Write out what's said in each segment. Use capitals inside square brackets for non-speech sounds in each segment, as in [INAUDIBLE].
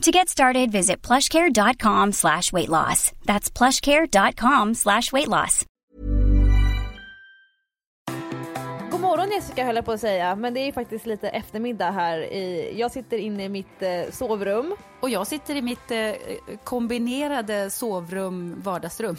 To get started, visit plushcare.com slash weight loss. That's plushcare.com slash weight loss. God morgon Jessica höll jag på att säga, men det är faktiskt lite eftermiddag här. I, jag sitter inne i mitt eh, sovrum. Och jag sitter i mitt eh, kombinerade sovrum, vardagsrum.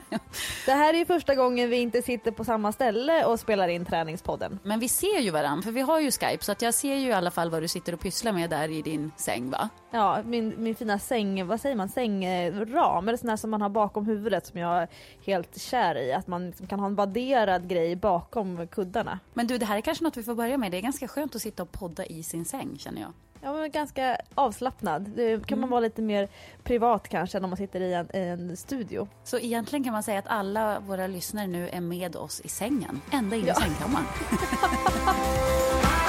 [LAUGHS] det här är första gången vi inte sitter på samma ställe och spelar in träningspodden. Men vi ser ju varandra, för vi har ju Skype, så att jag ser ju i alla fall vad du sitter och pysslar med där i din säng va? Ja, min, min fina säng, vad säger man, sängram, eller sån här som man har bakom huvudet som jag är helt kär i. Att man liksom kan ha en vadderad grej bakom kuddarna. Men du, det här är kanske något vi får börja med. Det är ganska skönt att sitta och podda i sin säng känner jag. Ja, men ganska avslappnad. Det kan man mm. vara lite mer privat kanske om man sitter i en, en, studio. Så egentligen kan man säga att alla våra lyssnare nu är med oss i sängen, ända in ja. i sängkammaren. [LAUGHS]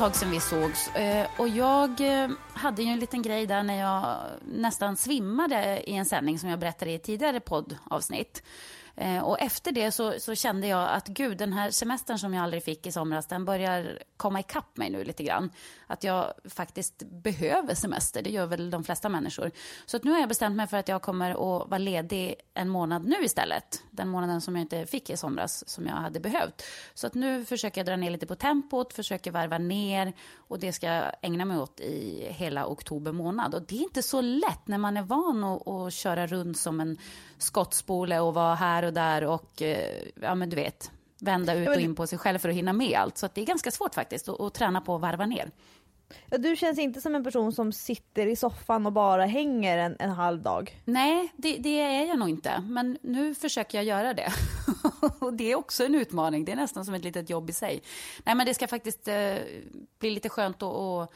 tag sedan vi sågs eh, och jag eh, hade ju en liten grej där när jag nästan svimmade i en sändning som jag berättade i ett tidigare poddavsnitt. Eh, och efter det så, så, kände jag att gud, den här semestern som jag aldrig fick i somras, den börjar komma ikapp mig nu lite grann. Att jag faktiskt behöver semester, det gör väl de flesta människor. Så att nu har jag bestämt mig för att jag kommer att vara ledig en månad nu istället. Den månaden som jag inte fick i somras, som jag hade behövt. Så att nu försöker jag dra ner lite på tempot, försöker varva ner och det ska jag ägna mig åt i hela oktober månad. Och det är inte så lätt när man är van att, att köra runt som en skottspole och vara här och där och eh, ja men du vet, vända ut och in på sig själv för att hinna med allt. Så det är ganska svårt faktiskt att, att träna på att varva ner. Ja, du känns inte som en person som sitter i soffan och bara hänger en, en halv dag. Nej, det, det, är jag nog inte. Men nu försöker jag göra det. [LAUGHS] och det är också en utmaning. Det är nästan som ett litet jobb i sig. Nej, men det ska faktiskt eh, bli lite skönt att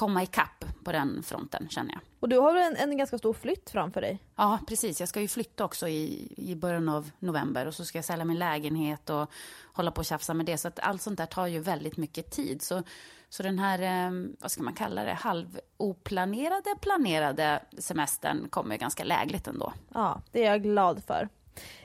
komma ikapp på den fronten känner jag. Och du har en, en, ganska stor flytt framför dig? Ja, precis. Jag ska ju flytta också i, i början av november och så ska jag sälja min lägenhet och hålla på och tjafsa med det. Så att allt sånt där tar ju väldigt mycket tid. Så, så den här, eh, vad ska man kalla det, halvoplanerade, planerade semestern kommer ganska lägligt ändå. Ja, det är jag glad för.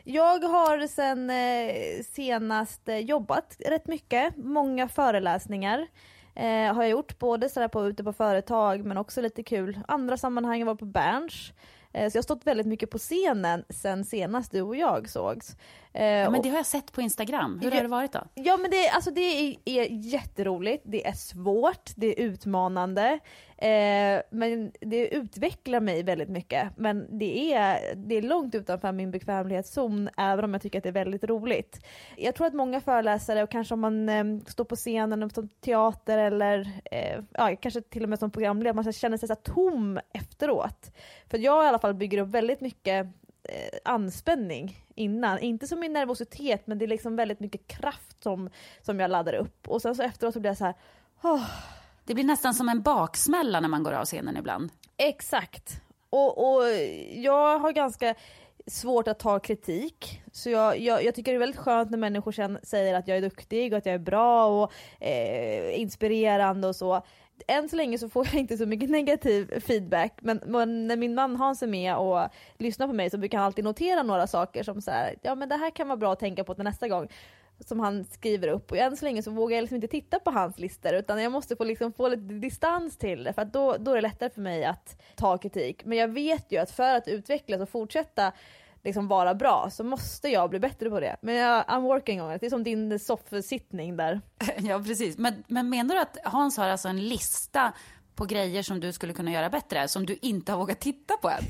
Jag har sen eh, senast eh, jobbat rätt mycket, många föreläsningar. Eh, har jag gjort både sådär på, ute på företag men också lite kul andra sammanhang. Jag var på Berns. Eh, så jag har stått väldigt mycket på scenen sen senast du och jag sågs. Eh, ja, men det har jag sett på Instagram. Hur har det varit då? Ja men det, alltså det är, jätteroligt, det är svårt, det är utmanande. Eh, men det utvecklar mig väldigt mycket. Men det är, det är långt utanför min bekvämlighetszon även om jag tycker att det är väldigt roligt. Jag tror att många föreläsare och kanske om man eh, står på scenen som teater eller eh, ja, kanske till och med som programledare, man känner sig så tom efteråt. För jag i alla fall bygger upp väldigt mycket anspänning innan. Inte som min nervositet men det är liksom väldigt mycket kraft som, som jag laddar upp. Och sen så efteråt så blir jag så här, oh. Det blir nästan som en baksmälla när man går av scenen ibland. Exakt. Och, och jag har ganska svårt att ta kritik. Så jag, jag, jag, tycker det är väldigt skönt när människor sen säger att jag är duktig och att jag är bra och eh, inspirerande och så än så länge så får jag inte så mycket [LAUGHS] negativ feedback men, men, när min man Hans är med och lyssnar på mig så brukar han alltid notera några saker som så här, ja men det här kan vara bra att tänka på till nästa gång som han skriver upp och än så länge så vågar jag liksom inte titta på hans listor utan jag måste få, liksom få lite distans till det för att då, då är det lättare för mig att ta kritik. Men jag vet ju att för att utvecklas och fortsätta liksom vara bra så måste jag bli bättre på det. Men jag, I'm working on it. Det är som din soffsittning där. [LAUGHS] Ja, precis. Men, men menar du att Hans har alltså en lista på grejer som du skulle kunna göra bättre, som du inte har vågat titta på än?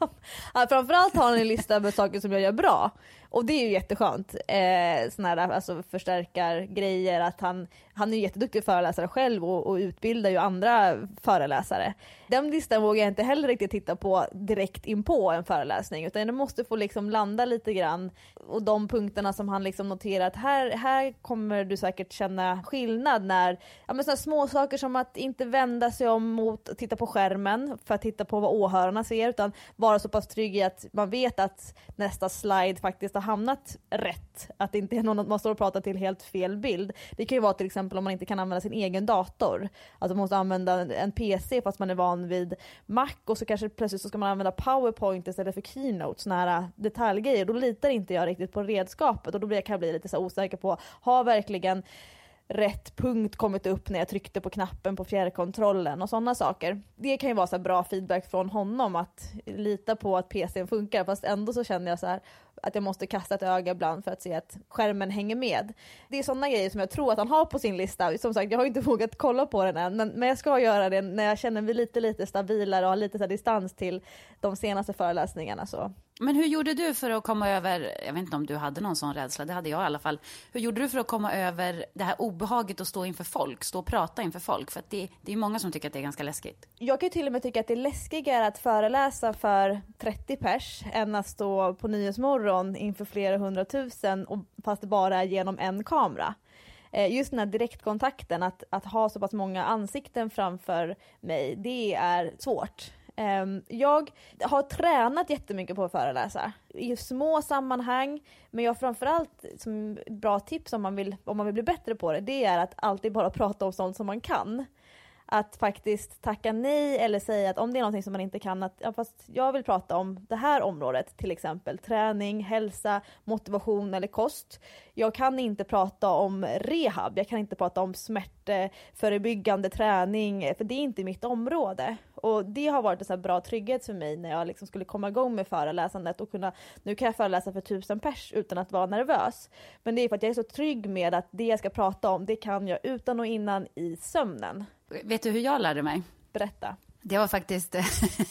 [LAUGHS] ja, framförallt har han en lista med saker som jag gör bra. Och det är ju jätteskönt. Eh, såna här alltså förstärkargrejer, att han, han är jätteduktig föreläsare själv och, och utbildar ju andra föreläsare. Den listan vågar jag inte heller riktigt titta på direkt in på en föreläsning utan det måste få liksom landa lite grann och de punkterna som han liksom noterar att här, här kommer du säkert känna skillnad när, ja men sådana små saker som att inte vända sig om mot att titta på skärmen för att titta på vad åhörarna ser utan vara så pass trygg i att man vet att nästa slide faktiskt hamnat rätt. Att det inte är någon att man står och pratar till helt fel bild. Det kan ju vara till exempel om man inte kan använda sin egen dator. Alltså man måste använda en PC fast man är van vid Mac och så kanske plötsligt så ska man använda Powerpoint istället för Keynote, sådana här detaljgrejer. Då litar inte jag riktigt på redskapet och då kan jag bli lite så osäker på, har verkligen rätt punkt kommit upp när jag tryckte på knappen på fjärrkontrollen och sådana saker. Det kan ju vara så bra feedback från honom att lita på att PCn funkar fast ändå så känner jag så här, att jag måste kasta ett öga ibland för att se att skärmen hänger med. Det är sådana grejer som jag tror att han har på sin lista. Som sagt, jag har inte [LAUGHS] vågat kolla på den än, men, men jag ska göra det när jag känner mig lite, lite stabilare och har lite så distans till de senaste föreläsningarna. Så. Men hur gjorde du för att komma över, jag vet inte om du hade någon sån rädsla, det hade jag i alla fall. Hur gjorde du för att komma över det här obehaget att stå inför folk, stå och prata inför folk? För det, det är många som tycker att det är ganska läskigt. Jag kan till och med tycka att det är läskigare att föreläsa för 30 pers än att stå på Nyhetsmorgon inför flera hundratusen och, fast det bara är genom en kamera. Eh, just den här direktkontakten, att, att ha så pass många ansikten framför mig, det är svårt. Ehm, jag har tränat jättemycket på att föreläsa i små sammanhang, men jag framförallt som bra tips om man, vill, om man vill bli bättre på det, det är att alltid bara [LAUGHS] prata om sånt som man kan att faktiskt tacka nej eller säga att om det är någonting som man inte kan, att ja, fast jag vill prata om det här området, till exempel träning, hälsa, motivation eller kost. Jag kan inte prata om rehab, jag kan inte prata om smärtförebyggande träning, för det är inte mitt område. Och det har varit en så bra trygghet för mig när jag liksom skulle komma igång med föreläsandet och kunna, nu kan jag föreläsa för tusen pers utan att vara nervös. Men det är för att jag är så trygg med att det jag ska prata om, det kan jag utan och innan i sömnen. Vet du hur jag lärde mig? Berätta. Det var faktiskt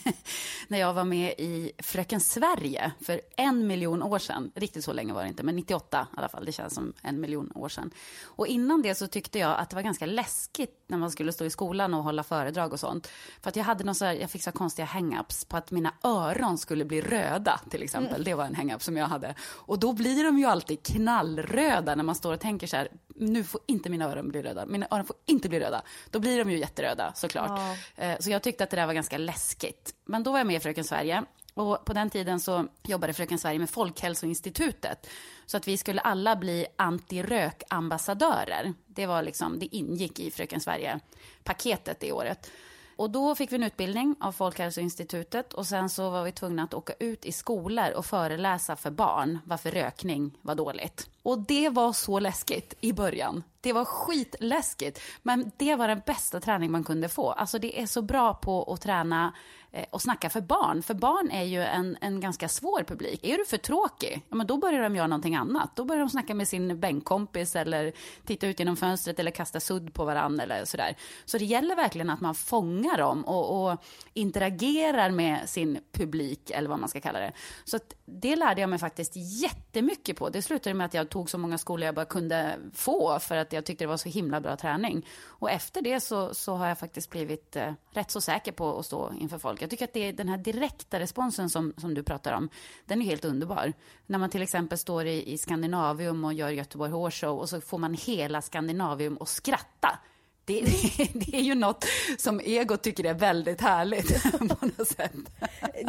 [LAUGHS] när jag var med i Fröken Sverige för en miljon år sedan. Riktigt så länge var det inte, men 98 i alla fall. Det känns som en miljon år sedan. Och innan det så tyckte jag att det var ganska läskigt när man skulle stå i skolan och hålla föredrag och sånt. För att jag hade någon så här, jag fick så konstiga hang-ups på att mina öron skulle bli röda till exempel. Mm. Det var en hang-up som jag hade. Och då blir de ju alltid knallröda när man står och tänker så här, nu får inte mina öron bli röda. Mina öron får inte bli röda. Då blir de ju jätteröda såklart. Ja. Eh, så jag tyckte att det där var ganska läskigt. Men då var jag med i Fröken Sverige. Och på den tiden så jobbade Fröken Sverige med Folkhälsoinstitutet. Så att vi skulle alla bli antirökambassadörer. Det, var liksom, det ingick i Fröken Sverige-paketet det året. Och då fick vi en utbildning av Folkhälsoinstitutet och sen så var vi tvungna att åka ut i skolor och föreläsa för barn varför rökning var dåligt. Och det var så läskigt i början. Det var skitläskigt, men det var den bästa träning man kunde få. Alltså det är så bra på att träna Eh, och snacka för barn. För barn är ju en, en ganska svår publik. Är du för tråkig, ja, men då börjar de göra någonting annat. Då börjar de snacka med sin bänkkompis eller titta ut genom fönstret eller kasta sudd på varandra eller sådär. Så det gäller verkligen att man fångar dem och, och interagerar med sin publik eller vad man ska kalla det. Så det lärde jag mig faktiskt jättemycket på. Det slutade med att jag tog så många skolor jag bara kunde få för att jag tyckte det var så himla bra träning. Och efter det så, så har jag faktiskt blivit eh, rätt så säker på att stå inför folk. Jag tycker att det är den här direkta responsen som, som du pratar om, den är helt underbar. När man till exempel står i, i Skandinavium och gör Göteborg Horse Show och så får man hela Skandinavium att skratta. Det, det, det, är ju något som ego tycker är väldigt härligt [LAUGHS] på något sätt.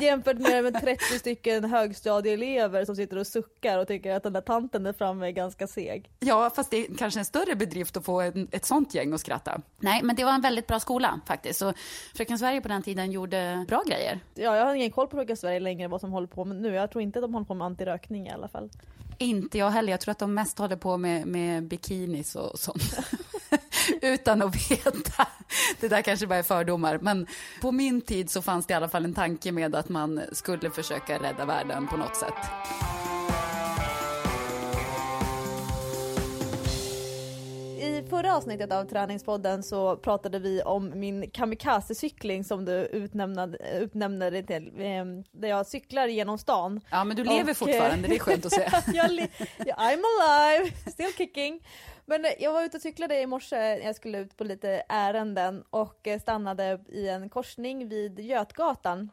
Jämfört med, med 30 stycken högstadieelever som sitter och suckar och tycker att den där tanten där framme är ganska seg. Ja, fast det är kanske en större bedrift att få en, ett sånt gäng att skratta. Nej, men det var en väldigt bra skola faktiskt. Så Fröken Sverige på den tiden gjorde bra grejer. Ja, jag har ingen koll på Fröken Sverige längre vad som håller på med nu. Jag tror inte att de håller på med antirökning i alla fall. Inte jag heller. Jag tror att de mest håller på med, med bikinis och sånt. [LAUGHS] [LAUGHS] utan att veta. Det där kanske bara är fördomar, men på min tid så fanns det i alla fall en tanke med att man skulle försöka rädda världen på något sätt. I förra avsnittet av Träningspodden så pratade vi om min kamikaze-cykling som du utnämnade, utnämnde det till. Ehm, där jag cyklar genom stan. Ja men du lever och, fortfarande, det är skönt att se. [LAUGHS] jag, I'm alive, still kicking. Men eh, jag var ute och cyklade i morse, jag skulle ut på lite ärenden och eh, stannade i en korsning vid Götgatan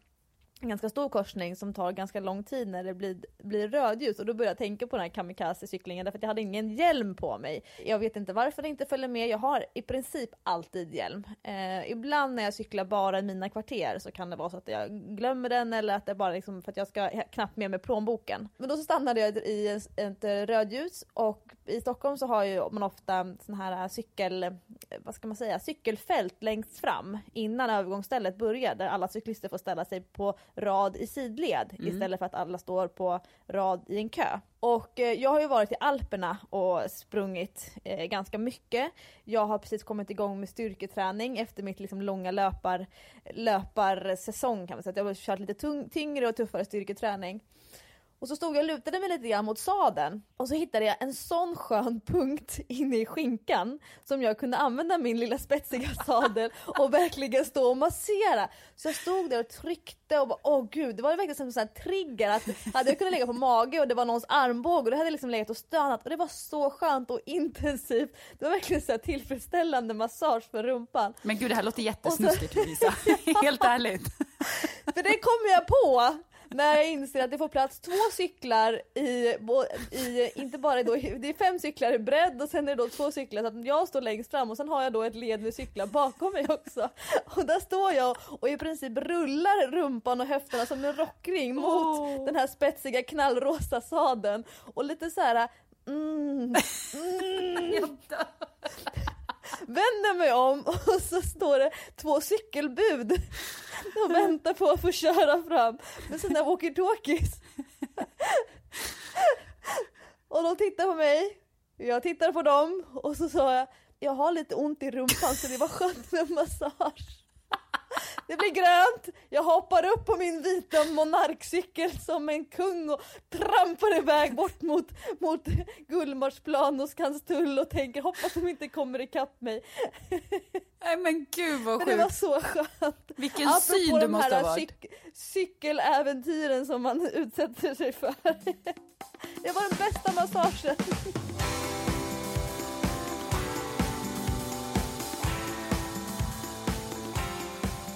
en ganska stor korsning som tar ganska lång tid när det blir, blir rödljus och då började jag tänka på den här kamikaze-cyklingen därför att jag hade ingen hjälm på mig. Jag vet inte varför det inte följer med, jag har i princip alltid hjälm. Eh, ibland när jag cyklar bara i mina kvarter så kan det vara så att jag glömmer den eller att det bara liksom för att jag ska knappt med mig plånboken. Men då så stannade jag i ett rödljus och i Stockholm så har ju man ofta sån här cykel, vad ska man säga, cykelfält längst fram innan övergångsstället börjar där alla cyklister får ställa sig på rad i sidled mm. istället för att alla står på rad i en kö. Och eh, jag har ju varit i Alperna och sprungit eh, ganska mycket. Jag har precis kommit igång med styrketräning efter mitt liksom, långa löpar, löparsäsong kan man säga. Jag har kört lite tung, tyngre och tuffare styrketräning. Och så stod jag och lutade mig lite grann mot sadeln och så hittade jag en sån skön punkt [LAUGHS] inne i skinkan som jag kunde använda min lilla spetsiga sadel och verkligen stå och massera. Så jag stod där och tryckte och bara åh gud, det var verkligen som en sån här trigger att hade jag kunnat ligga på mage och det var någons armbåge och då hade jag liksom legat och stönat och det var så skönt och intensivt. Det var verkligen så tillfredsställande massage för rumpan. Men gud det här låter jättesnuskigt Lovisa, [LAUGHS] helt ärligt. För det kom jag på när jag inser att det får plats två cyklar i, i inte bara då, det är fem cyklar i bredd och sen är det då två cyklar så att jag står längst fram och sen har jag då ett led med cyklar bakom mig också. Och där står jag och i princip rullar rumpan och höfterna som en rockring mot oh. den här spetsiga knallrosa sadeln och lite så här mm, [LAUGHS] mm vänder mig om och så står det två cykelbud och väntar på att få köra fram med sina walkie-talkies. Och de tittar på mig, jag tittar på dem och så sa jag, jag har lite ont i rumpan så det var skönt med massage. Det blir grönt, jag hoppar upp på min vita monarkcykel som en kung och trampar iväg bort mot, mot Gullmarsplan och Skanstull och tänker hoppas de inte kommer ikapp mig. Nej men gud vad sjukt. Men det var så skönt. Vilken Apropå syn du måste ha varit. Cyk cykeläventyren som man utsätter sig för. [LAUGHS] Det var den bästa massagen.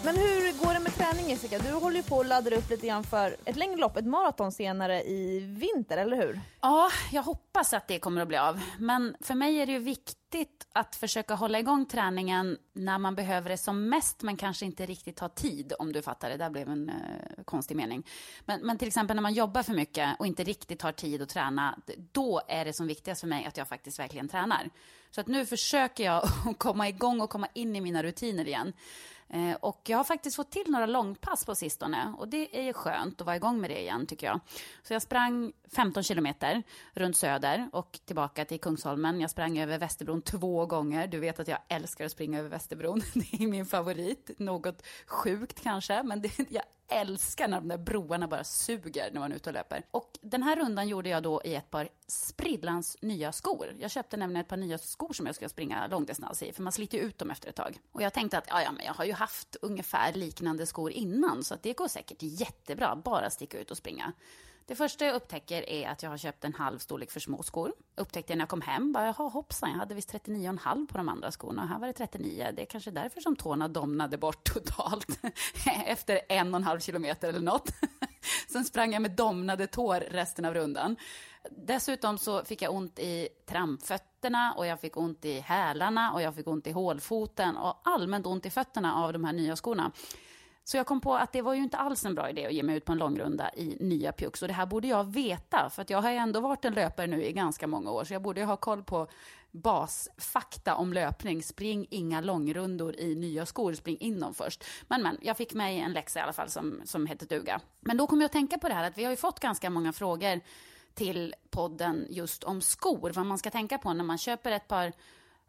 Men hur går det med träning Jessica? Du håller ju på att ladda upp lite grann för ett längre lopp, ett maraton senare i vinter, eller hur? Ja, jag hoppas att det kommer att bli av. Men för mig är det ju viktigt att försöka hålla igång träningen när man behöver det som mest, men kanske inte riktigt har tid, om du fattar. Det där blev en uh, konstig mening. Men, men till exempel när man jobbar för mycket och inte riktigt har tid att träna, då är det som viktigast för mig att jag faktiskt verkligen tränar. Så att nu försöker jag [LAUGHS] komma igång och komma in i mina rutiner igen. Eh, och jag har faktiskt fått till några långpass på sistone och det är skönt att vara igång med det igen tycker jag. Så jag sprang 15 kilometer runt Söder och tillbaka till Kungsholmen. Jag sprang över Västerbron två gånger. Du vet att jag älskar att springa över Västerbron. [LAUGHS] Det är min favorit. Något sjukt kanske, men det, jag älskar när de där broarna bara suger när man är ute och löper. Och den här rundan gjorde jag då i ett par sprillans nya skor. Jag köpte nämligen ett par nya skor som jag ska springa långdistans i, för man sliter ju ut dem efter ett tag. Och jag tänkte att ja, ja, men jag har ju haft ungefär liknande skor innan, så att det går säkert jättebra, bara sticka ut och springa. Det första jag upptäcker är att jag har köpt en halv storlek för små skor. Upptäckte jag när jag kom hem, bara jaha hoppsan, jag hade visst 39,5 på de andra skorna och här var det 39. Det är kanske därför som tårna domnade bort totalt [LAUGHS] efter en och en halv kilometer eller något. [LAUGHS] Sen sprang jag med domnade tår resten av rundan. Dessutom så fick jag ont i trampfötterna och jag fick ont i hälarna och jag fick ont i hålfoten och allmänt ont i fötterna av de här nya skorna. Så jag kom på att det var ju inte alls en bra idé att ge mig ut på en långrunda i nya pjux. Och det här borde jag veta, för att jag har ju ändå varit en löpare nu i ganska många år. Så jag borde ha koll på basfakta om löpning. Spring inga långrundor i nya skor, spring in dem först. Men men, jag fick mig en läxa i alla fall som, som hette duga. Men då kom jag att tänka på det här att vi har ju fått ganska många frågor till podden just om skor. Vad man ska tänka på när man köper ett par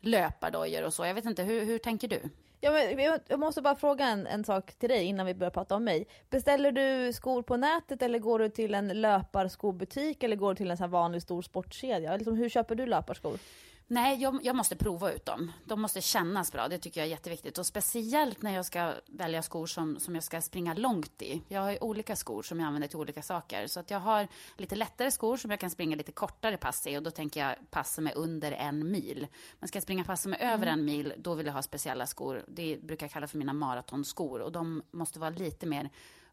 löpardojor och så. Jag vet inte, hur, hur tänker du? Ja, men jag måste bara fråga en, en sak till dig innan vi börjar prata om mig. Beställer du skor på nätet eller går du till en löparskobutik eller går du till en sån vanlig stor sportkedja? Liksom, hur köper du löparskor? Nej, jag, jag, måste prova ut dem. De måste kännas bra, det tycker jag är jätteviktigt. Och speciellt när jag ska välja skor som, som jag ska springa långt i. Jag har ju olika skor som jag använder till olika saker. Så att jag har lite lättare skor som jag kan springa lite kortare pass i. Och då tänker jag pass som är under en mil. Men ska jag springa pass som är över mm. en mil, då vill jag ha speciella skor. Det brukar jag kalla för mina maratonskor. Och de måste vara lite mer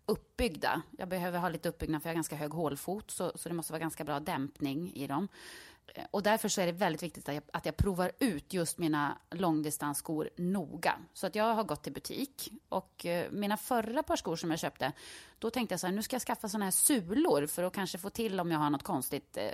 uppbyggda. Jag behöver ha lite uppbyggnad för jag har ganska hög hålfot. Så, så det måste vara ganska bra dämpning i dem och därför så är det väldigt viktigt att jag, att jag provar ut just mina långdistansskor noga. Så att jag har gått till butik och eh, mina förra par skor som jag köpte, då tänkte jag så här, nu ska jag skaffa sådana här sulor för att kanske få till om jag har något konstigt eh,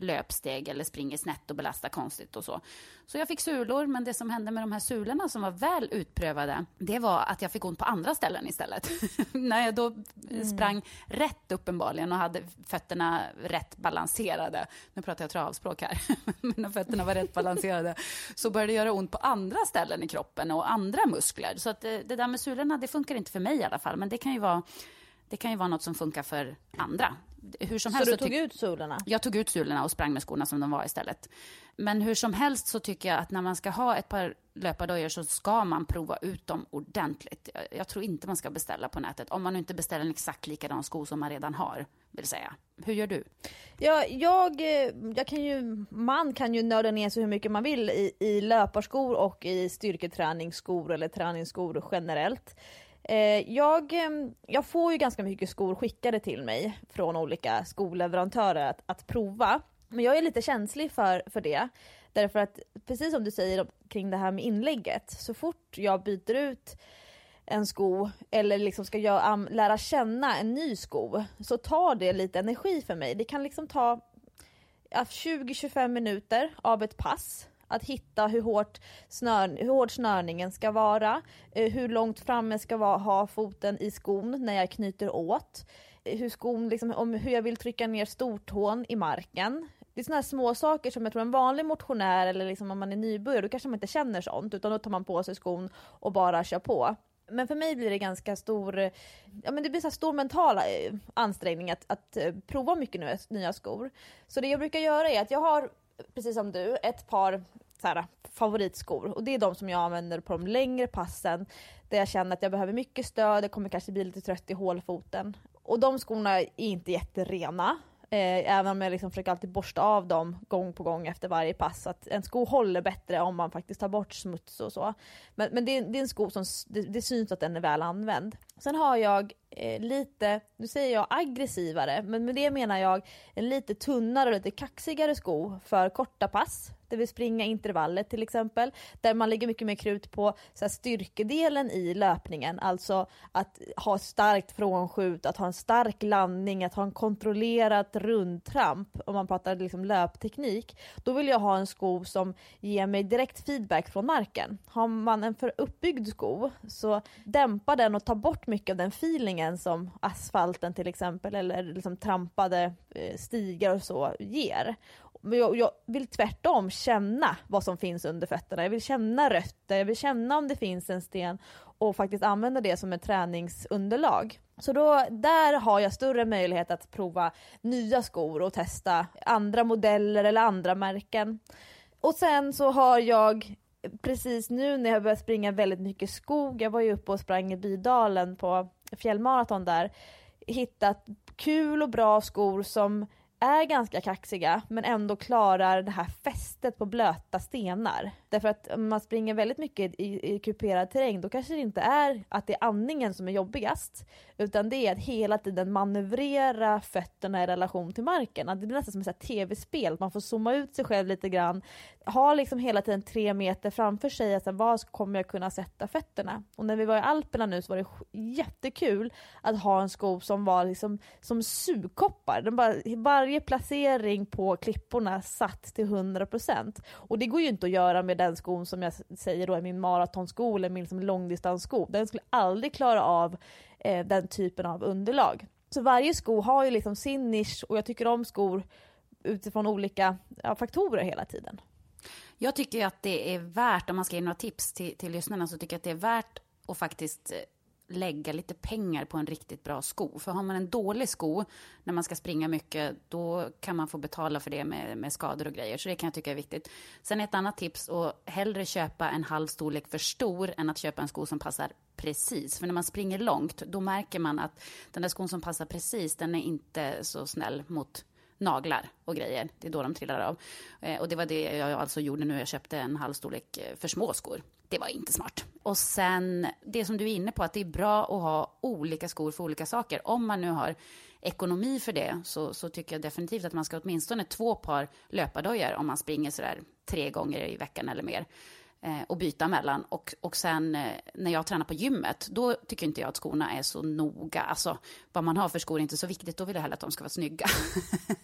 löpsteg eller springer snett och belastar konstigt och så. Så jag fick sulor, men det som hände med de här sulorna som var väl utprövade, det var att jag fick ont på andra ställen istället. [LAUGHS] När jag då mm. sprang rätt uppenbarligen och hade fötterna rätt balanserade, nu pratar jag travspråk här, [LAUGHS] mina fötterna var rätt balanserade, så började det göra ont på andra ställen i kroppen och andra muskler. Så att det, det där med sulorna, det funkar inte för mig i alla fall, men det kan ju vara det kan ju vara något som funkar för andra. Hur som så helst, du tog ut sulorna? Jag tog ut sulorna och sprang med skorna som de var istället. Men hur som helst så tycker jag att när man ska ha ett par löpardojor så ska man prova ut dem ordentligt. Jag tror inte man ska beställa på nätet, om man inte beställer en exakt likadan sko som man redan har, vill säga. Hur gör du? Ja, jag, eh, jag kan ju, man kan ju nörda ner sig hur mycket man vill i, i löparskor och i styrketräningsskor eller träningsskor generellt. Eh, jag, jag får ju ganska mycket skor skickade till mig från olika skoleverantörer att, att prova. Men jag är lite känslig för, för det. Därför att precis som du säger kring det här med inlägget, så fort jag byter ut en sko eller liksom ska jag um, lära känna en ny sko så tar det lite energi för mig. Det kan liksom ta 20-25 minuter av ett pass att hitta hur hårt, snör, hur hård snörningen ska vara, eh, hur långt framme ska vara, ha foten i skon när jag knyter åt, eh, hur, skon, liksom, om, hur jag vill trycka ner stortån i marken. Det är sådana små saker som jag tror en vanlig motionär eller liksom om man är nybörjare då kanske man inte känner sånt utan då tar man på sig skon och bara kör på. Men för mig blir det ganska stor, ja men det blir så stor mental eh, ansträngning att, att prova mycket nya skor. Så det jag brukar göra är att jag har precis som du, ett par så här, favoritskor och det är de som jag använder på de längre passen där jag känner att jag behöver mycket stöd, jag kommer kanske bli lite trött i hålfoten. Och de skorna är inte jätterena. Eh, även om jag liksom försöker alltid borsta av dem gång på gång efter varje pass. Att en sko håller bättre om man faktiskt tar bort smuts och så. Men, men det, det är en sko som det, det syns att den är väl använd. Sen har jag eh, lite, nu säger jag aggressivare, men med det menar jag en lite tunnare och lite kaxigare sko för korta pass Det vill springa intervallet till exempel, där man lägger mycket mer krut på så här, styrkedelen i löpningen, alltså att ha starkt frånskjut, att ha en stark landning, att ha en kontrollerat rundtramp, om man pratar liksom löpteknik, då vill jag ha en sko som ger mig direkt feedback från marken. Har man en för uppbyggd sko så dämpar den och tar bort mycket av den feelingen som asfalten till exempel eller liksom trampade eh, stigar och så ger. Men jag, jag, vill tvärtom känna vad som finns under fötterna. Jag vill känna rötter, jag vill känna om det finns en sten och faktiskt använda det som ett träningsunderlag. Så då, där har jag större möjlighet att prova nya skor och testa andra modeller eller andra märken. Och sen så har jag precis nu när jag börjat springa väldigt mycket skog, jag var ju uppe och sprang i Bydalen på fjällmaraton där, hittat kul och bra skor som är ganska kaxiga men ändå klarar det här fästet på blöta stenar. Därför att om man springer väldigt mycket i, i kuperad terräng då kanske det inte är att det är andningen som är jobbigast utan det är att hela tiden manövrera fötterna i relation till marken. Att det blir nästan som ett tv-spel, man får zooma ut sig själv lite grann. Ha liksom hela tiden tre meter framför sig, alltså, var kommer jag kunna sätta fötterna? Och när vi var i Alperna nu så var det jättekul att ha en sko som var liksom som sugkoppar. Den bara, varje placering på klipporna satt till 100% och det går ju inte att göra med den skon som jag säger då är min maratonsko eller min liksom långdistanssko. Den skulle aldrig klara av eh, den typen av underlag. Så varje sko har ju liksom sin nisch och jag tycker om skor utifrån olika ja, faktorer hela tiden. Jag tycker att det är värt, om man ska ge några tips till, till lyssnarna, så tycker jag att det är värt att faktiskt eh, lägga lite pengar på en riktigt bra sko. För har man en dålig sko när man ska springa mycket, då kan man få betala för det med, med skador och grejer. Så det kan jag tycka är viktigt. Sen ett annat tips, att hellre köpa en halv storlek för stor än att köpa en sko som passar precis. För när man springer långt, då märker man att den där skon som passar precis, den är inte så snäll mot naglar och grejer. Det är då de trillar av. Eh, och det var det jag alltså gjorde nu. Jag köpte en halv storlek eh, för små skor. Det var inte smart. Och sen det som du är inne på, att det är bra att ha olika skor för olika saker. Om man nu har ekonomi för det så, så tycker jag definitivt att man ska åtminstone två par löpardojor om man springer sådär tre gånger i veckan eller mer och byta mellan. Och, och sen eh, när jag tränar på gymmet, då tycker inte jag att skorna är så noga. Alltså, vad man har för skor är inte så viktigt, då vill jag hellre att de ska vara snygga.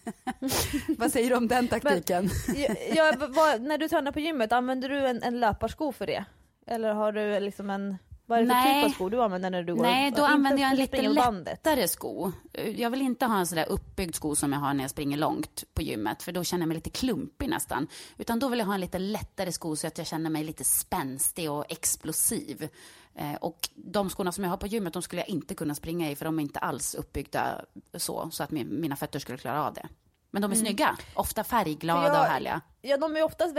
[LAUGHS] vad säger du om den taktiken? Men, ja, vad, när du tränar på gymmet, använder du en, en löparsko för det? Eller har du liksom en... Vad är det för Nej. typ av sko du använder när du går Nej, då använder jag en lite lättare sko. Jag vill inte ha en sådär uppbyggd sko som jag har när jag springer långt på gymmet, för då känner jag mig lite klumpig nästan. Utan då vill jag ha en lite lättare sko så att jag känner mig lite spänstig och explosiv. Eh, och de skorna som jag har på gymmet, de skulle jag inte kunna springa i, för de är inte alls uppbyggda så, så att min, mina fötter skulle klara av det. Men de är snygga, ofta färgglada Mm. Jag- och härliga. Ja, de är oftast,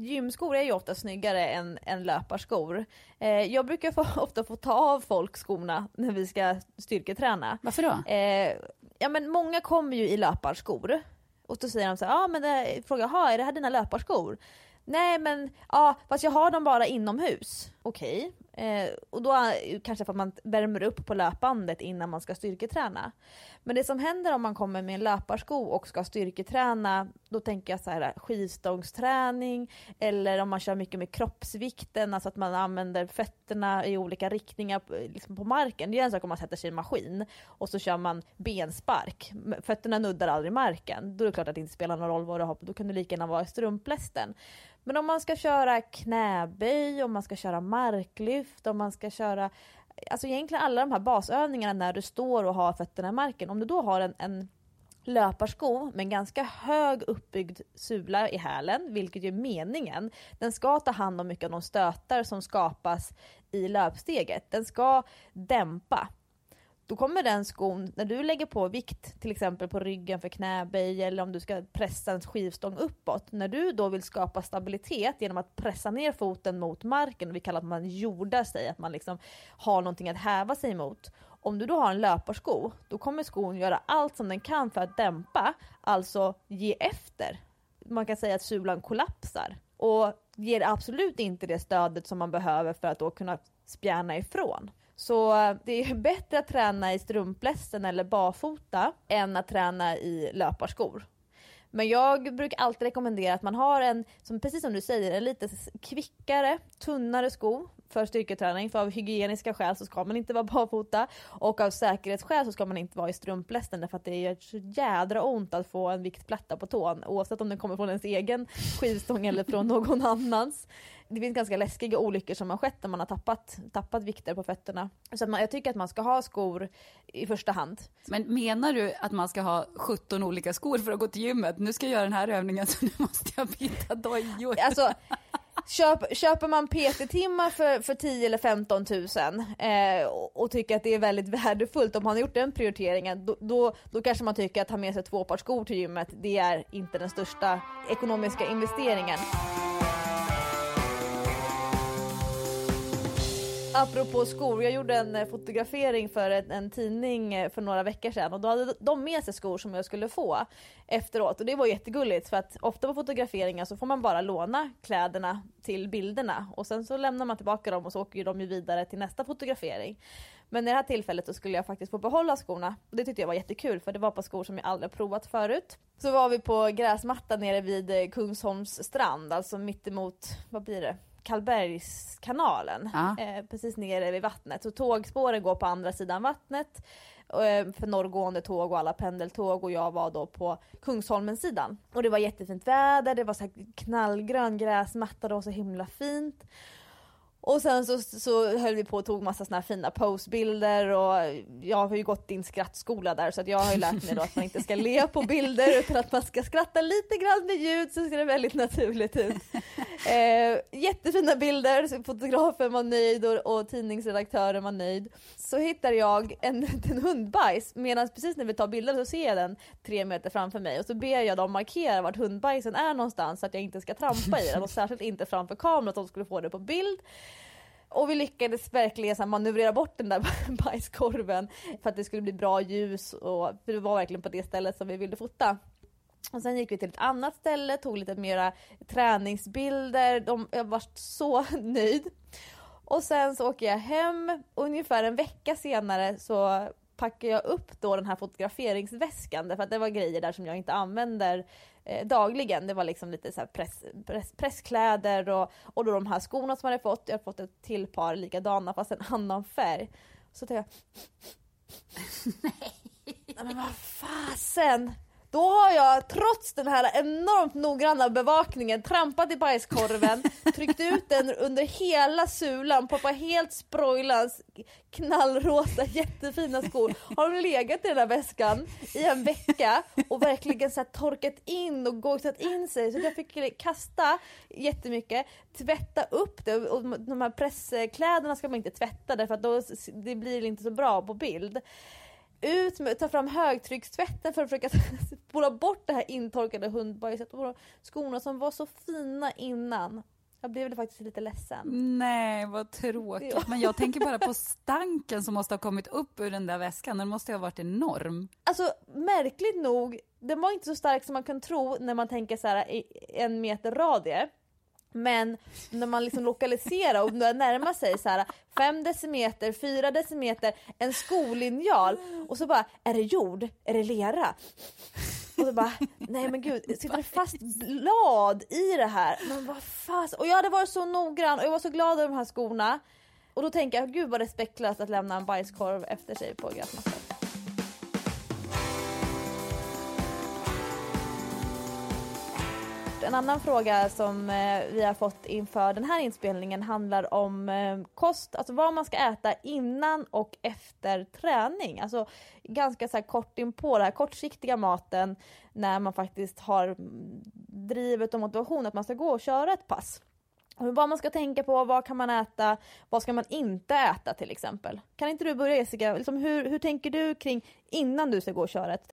gymskor är ju ofta snyggare än, än löparskor. Eh, jag brukar få, [LAUGHS] ofta få ta av folk skorna när vi ska styrketräna. Varför då? Eh, ja men många kommer ju i löparskor. Och då säger de så här, ja men det, frågar jag, är det här dina löparskor? Nej men, ja fast jag har dem bara inomhus. Okej. Eh, och då kanske för att man värmer upp på löpbandet innan man ska styrketräna. Men det som händer om man kommer med en löparsko och ska styrketräna, då tänker jag så här skivstångsträning eller om man kör mycket med kroppsvikten, alltså att man använder fötterna i olika riktningar liksom på marken. Det är en sak om man sätter sig i en maskin och så kör man benspark. Fötterna nuddar aldrig marken. Då är det klart att det inte spelar någon roll vad du har på, då kan du lika gärna vara i strumplästen. Men om man ska köra knäböj, om man ska köra marklyft, om man ska köra Alltså egentligen alla de här basövningarna när du står och har fötterna i marken. Om du då har en, en löparsko med en ganska hög uppbyggd sula i hälen, vilket ju är meningen. Den ska ta hand om mycket av de stötar som skapas i löpsteget. Den ska dämpa. Då kommer den skon, när du lägger på vikt till exempel på ryggen för knäböj eller om du ska pressa en skivstång uppåt. När du då vill skapa stabilitet genom att pressa ner foten mot marken, vi kallar att man jordar sig, att man liksom har någonting att häva sig mot. Om du då har en löparsko, då kommer skon göra allt som den kan för att dämpa, alltså ge efter. Man kan säga att sulan kollapsar och ger absolut inte det stödet som man behöver för att då kunna spjärna ifrån. Så det är bättre att träna i strumplästen eller barfota än att träna i löparskor. Men jag brukar alltid rekommendera att man har en, som, precis som du säger, en lite kvickare, tunnare sko för styrketräning. För av hygieniska skäl så ska man inte vara [LAUGHS] barfota och av säkerhetsskäl så ska man inte vara i strumplästen därför att det gör så jädra ont att få en viktplatta på tån oavsett om den kommer från ens egen skivstång eller från någon annans. Det finns ganska läskiga olyckor som har skett när man har tappat, tappat vikter på fötterna. Så man, jag tycker att man ska ha skor i första hand. Men menar du att man ska ha 17 olika skor för att gå till gymmet? Nu ska jag göra den här övningen [LAUGHS] så nu måste jag byta dojor. Alltså, köp, köper man PT-timmar för, för 10 eller 15 tusen eh, och, och tycker att det är väldigt värdefullt, om man har gjort den prioriteringen, då, då, då kanske man tycker att ha med sig två par skor till gymmet, det är inte den största ekonomiska investeringen. Apropå skor, jag gjorde en eh, fotografering för en, en tidning eh, för några veckor sedan och då hade de med sig skor som jag skulle få efteråt och det var jättegulligt för att ofta på fotograferingar så får man bara låna kläderna till bilderna och sen så lämnar man tillbaka dem och så åker ju de ju vidare till nästa fotografering. Men i det här tillfället så skulle jag faktiskt få behålla skorna och det tyckte jag var jättekul för det var på skor som jag aldrig provat förut. Så var vi på gräsmattan nere vid eh, Kungsholms strand, alltså mittemot, vad blir det? Karlbergskanalen, Ja. eh, precis nere vid vattnet. Så tågspåren går på andra sidan vattnet eh, för norrgående tåg och alla pendeltåg och jag var då på Kungsholmens sidan. Och det var jättefint väder, det var så knallgrön gräsmatta, det var så himla fint. Och sen så, så höll vi på och tog massa såna här fina postbilder och jag har ju gått din skrattskola där så att jag har ju lärt mig då att man inte ska le på bilder utan att man ska skratta lite grann med ljud så ser det väldigt naturligt ut. Eh, jättefina bilder, fotografen var nöjd och, och tidningsredaktören var nöjd. Så hittar jag en, [LAUGHS] liten hundbajs medan precis när vi tar bilder så ser jag den tre meter framför mig och så ber jag dem markera vart hundbajsen är någonstans så att jag inte ska trampa i den och särskilt inte framför kameran att de skulle få det på bild. Och vi lyckades verkligen så manövrera bort den där [LAUGHS] bajskorven för att det skulle bli bra ljus och för det var verkligen på det stället som vi ville fota. Och sen gick vi till ett annat ställe, tog lite mera träningsbilder. De, jag var så [LAUGHS] nöjd. Och sen så åker jag hem, ungefär en vecka senare så packar jag upp då den här fotograferingsväskan därför att det var grejer där som jag inte använder eh, dagligen. Det var liksom lite så press, press, presskläder och, och då de här skorna som jag hade fått. Jag hade fått ett till par likadana fast en annan färg. Så tänkte jag... [LAUGHS] Nej. Men vad fasen! Då har jag trots den här enormt noggranna bevakningen trampat i bajskorven, [LAUGHS] tryckt ut den under hela sulan, poppat helt sproilans knallrosa jättefina skor. Har de legat i den här väskan i en vecka och verkligen så torkat in och gojsat in sig? Så jag fick kasta jättemycket, tvätta upp det. Och de här presskläderna ska man inte tvätta därför att då det blir inte så bra på bild ut med, ta fram högtryckstvätten för att försöka [LAUGHS] spola bort det här intorkade hundbajset och skorna som var så fina innan. Jag blev faktiskt lite ledsen. Nej, vad tråkigt. Ja. Men jag tänker bara på [LAUGHS] stanken som måste ha kommit upp ur den där väskan. Den måste ha varit enorm. Alltså märkligt nog, den var inte så stark som man kan tro när man tänker så här i en meter radie. Men när man liksom lokaliserar och börjar närma sig så här 5 decimeter, 4 decimeter, en skolinjal och så bara, är det jord? Är det lera? Och så bara, nej men gud, sitter det fast blad i det här? Men vad fas? Och jag hade varit så noggrann och jag var så glad över de här skorna. Och då tänker jag, gud vad respektlöst att lämna en bajskorv efter sig på gräsmattan. En annan fråga som eh, vi har fått inför den här inspelningen handlar om eh, kost, alltså vad man ska äta innan och efter träning. Alltså ganska så kort inpå den här kortsiktiga maten när man faktiskt har mm, drivet och motivation att man ska gå och köra ett pass. vad man ska tänka på, vad kan man äta, vad ska man inte äta till exempel. Kan inte du börja Jessica, liksom hur, hur tänker du kring innan du ska gå och köra ett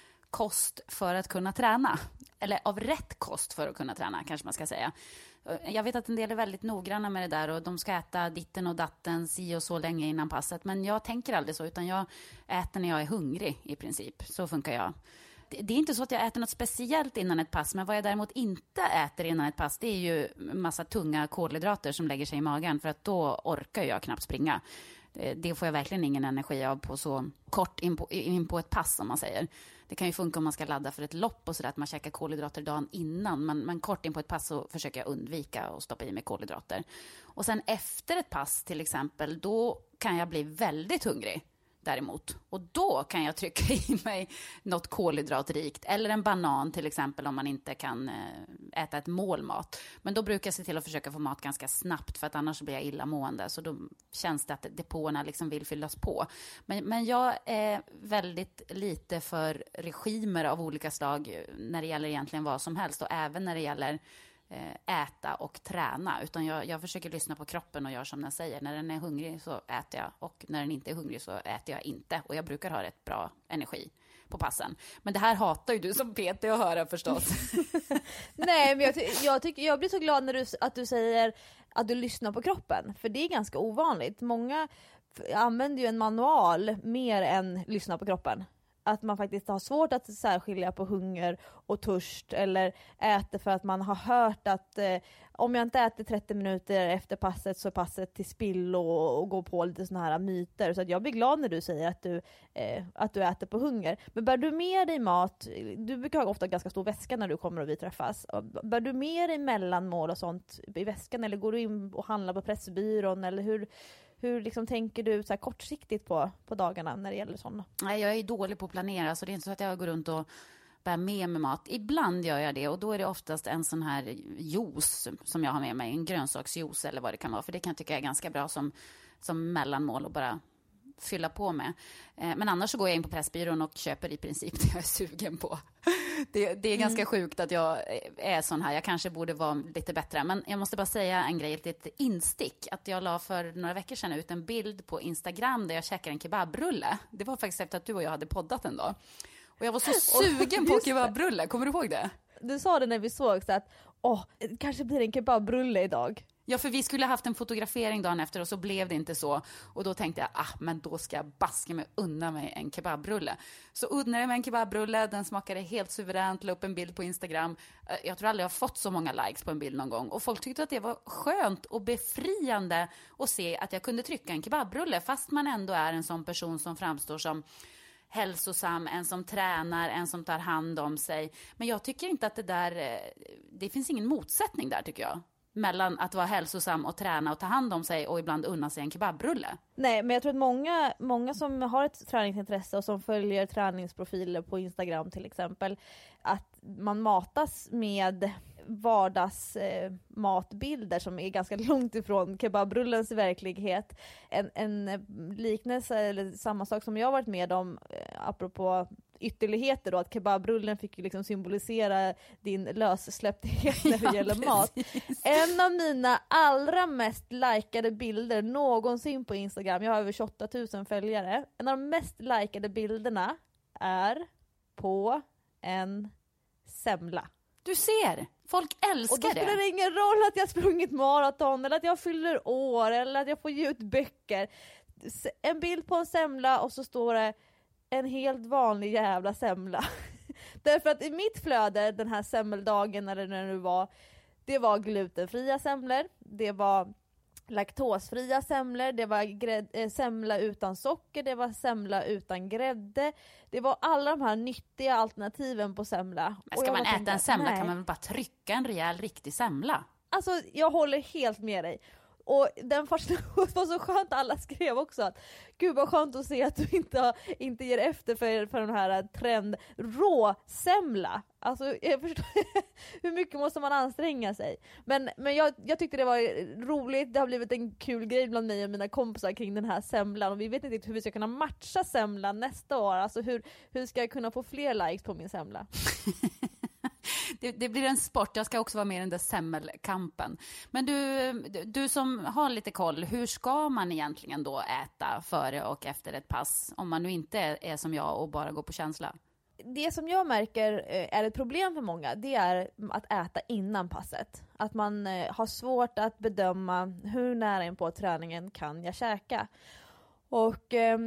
kost för att kunna träna. Eller av rätt kost för att kunna träna, kanske man ska säga. Jag vet att en del är väldigt noggranna med det där och de ska äta ditten och datten si och så länge innan passet. Men jag tänker aldrig så, utan jag äter när jag är hungrig i princip. Så funkar jag. Det är inte så att jag äter något speciellt innan ett pass, men vad jag däremot inte äter innan ett pass, det är ju massa tunga kolhydrater som lägger sig i magen, för att då orkar jag knappt springa. Eh, det får jag verkligen ingen energi av på så kort in på, in på ett pass, som man säger. Det kan ju funka om man ska ladda för ett lopp och sådär, att man käkar kolhydrater dagen innan. Men, men kort in på ett pass så försöker jag undvika att stoppa i mig kolhydrater. Och sen efter ett pass till exempel, då kan jag bli väldigt hungrig däremot. Och då kan jag trycka [LAUGHS] i mig något kolhydratrikt eller en banan till exempel om man inte kan eh, äta ett mål mat. Men då brukar jag se till att försöka få mat ganska snabbt för att annars blir jag illamående. Så då känns det att depåerna liksom vill fyllas på. Men, men jag är väldigt lite för regimer av olika slag eh, när det gäller egentligen vad som helst och även när det gäller Eh, äta och träna, utan jag, jag försöker lyssna på kroppen och gör som den säger. När den är hungrig så äter jag och när den inte är hungrig så äter jag inte. Och jag brukar ha rätt bra energi på passen. Men det här hatar ju du som PT att höra förstås. [LAUGHS] Nej, men jag, ty jag, tycker, jag blir så glad när du, att du säger att du lyssnar på kroppen, för det är ganska ovanligt. Många använder ju en manual mer än lyssna på kroppen att man faktiskt har svårt att särskilja på hunger och törst eller äter för att man har hört att eh, om jag inte äter 30 minuter efter passet så är passet till spill och, och går på lite sådana här myter. Så jag blir glad när du säger att du, eh, att du äter på hunger. Men bär du med dig mat, du brukar ha ofta ganska stor väska när du kommer och vi träffas. Bär du med dig mellanmål och sånt i väskan eller går du in och handlar på Pressbyrån eller hur, hur liksom tänker du så kortsiktigt på, på dagarna när det gäller sådana? Nej, jag är dålig på att planera, så det är inte så att jag går runt och bär med mig mat. Ibland gör jag det och då är det oftast en sån här juice som jag har med mig, en grönsaksjuice eller vad det kan vara, för det kan jag tycka är ganska bra som, som mellanmål och bara fylla på med. Eh, men annars så går jag in på Pressbyrån och köper i princip det jag är sugen på. [LAUGHS] Det, det är ganska mm. sjukt att jag är sån här. Jag kanske borde vara lite bättre. Men jag måste bara säga en grej, ett litet instick. Att jag la för några veckor sedan ut en bild på Instagram där jag käkar en kebabrulle. Det var faktiskt efter att du och jag hade poddat en dag. Och jag var så sugen på kebabrulle. Kommer du ihåg det? Du sa det när vi såg så att, åh, det kanske blir en kebabrulle idag. Ja, för vi skulle haft en fotografering dagen efter och så blev det inte så. Och då tänkte jag, ah, men då ska jag baska mig unna mig en kebabrulle. Så unnade jag mig en kebabrulle, den smakade helt suveränt, la upp en bild på Instagram. Eh, jag tror aldrig jag har fått så många likes på en bild någon gång. Och folk tyckte att det var skönt och befriande att se att jag kunde trycka en kebabrulle, fast man ändå är en sån person som framstår som hälsosam, en som tränar, en som tar hand om sig. Men jag tycker inte att det där, eh, det finns ingen motsättning där tycker jag mellan att vara hälsosam och träna och ta hand om sig och ibland unna sig en kebabrulle. Nej men jag tror att många, många som har ett träningsintresse och som följer träningsprofiler på Instagram till exempel, att man matas med vardagsmatbilder eh, som är ganska [LAUGHS] långt ifrån kebabrullens verklighet. En, en eh, liknelse, eller samma sak som jag varit med om, eh, apropå ytterligheter då, att kebabrullen fick ju liksom symbolisera din lössläppthet när det [LAUGHS] ja, gäller mat. En av mina allra mest likade bilder någonsin på Instagram, jag har över 28 000 följare, en av de mest likade bilderna är på en semla. Du ser! Folk älskar det! Och då spelar det ingen roll att jag sprungit maraton eller att jag fyller år eller att jag får ge ut böcker. En bild på en semla och så står det en helt vanlig jävla semla. [LAUGHS] Därför att i mitt flöde den här semmeldagen eller när det nu var, det var glutenfria semlor, det var laktosfria semlor, det var grädd, eh, semla utan socker, det var semla utan grädde. Det var alla de här nyttiga alternativen på semla. Men ska man äta tänkte, en semla nej. kan man väl bara trycka en rejäl riktig semla? Alltså jag håller helt med dig. Och den första [LAUGHS] var så skönt, alla skrev också att gud vad skönt att se att du inte, inte ger efter för, för den här eh, trend råsemla. Alltså jag [LAUGHS] förstår, hur mycket måste man anstränga sig? Men, men jag, jag tyckte det var roligt, det har blivit en kul grej bland mig och mina kompisar kring den här semlan och vi vet inte riktigt hur vi ska kunna matcha semlan nästa år, alltså hur, hur ska jag kunna få fler likes på min semla? [LAUGHS] det, det, blir en sport. Jag ska också vara med i den där semmelkampen. Men du, du som har lite koll, hur ska man egentligen då äta före och efter ett pass? Om man nu inte är, som jag och bara går på känsla. Det som jag märker eh, är ett problem för många, det är att äta innan passet. Att man eh, har svårt att bedöma hur nära in på träningen kan jag käka. Och eh,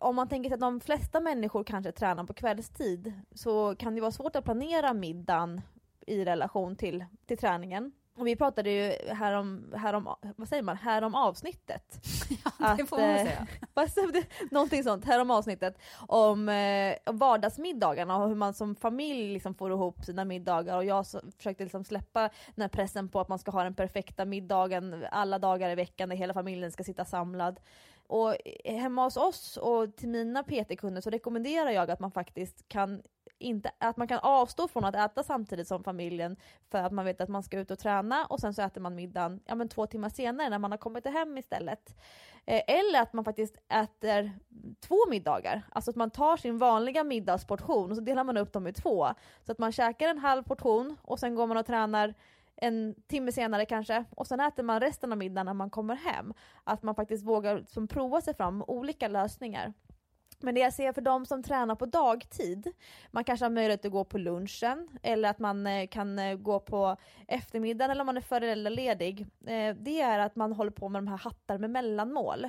om man tänker sig att de flesta människor kanske tränar på kvällstid så kan det vara svårt att planera middagen i relation till, till träningen. Och vi pratade ju här om, här om, vad säger man, här om avsnittet. [LAUGHS] Ja, det får man att, säga. [LAUGHS] någonting sånt, här om avsnittet. Om eh, vardagsmiddagarna och hur man som familj liksom får ihop sina middagar. Och jag så, försökte liksom släppa den här pressen på att man ska ha den perfekta middagen alla dagar i veckan där hela familjen ska sitta samlad. Och hemma hos oss och till mina PT-kunder så rekommenderar jag att man faktiskt kan inte, att man kan avstå från att äta samtidigt som familjen för att man vet att man ska ut och träna och sen så äter man middagen ja, men två timmar senare när man har kommit hem istället. Eh, eller att man faktiskt äter två middagar, alltså att man tar sin vanliga middagsportion och så delar man upp dem i två. Så att man käkar en halv portion och sen går man och tränar en timme senare kanske och sen äter man resten av middagen när man kommer hem. Att man faktiskt vågar liksom prova sig fram med olika lösningar. Men det jag ser för de som tränar på dagtid, man kanske har möjlighet att gå på lunchen eller att man eh, kan eh, gå på eftermiddagen eller om man är föräldraledig. Eh, det är att man håller på med de här hattar med mellanmål.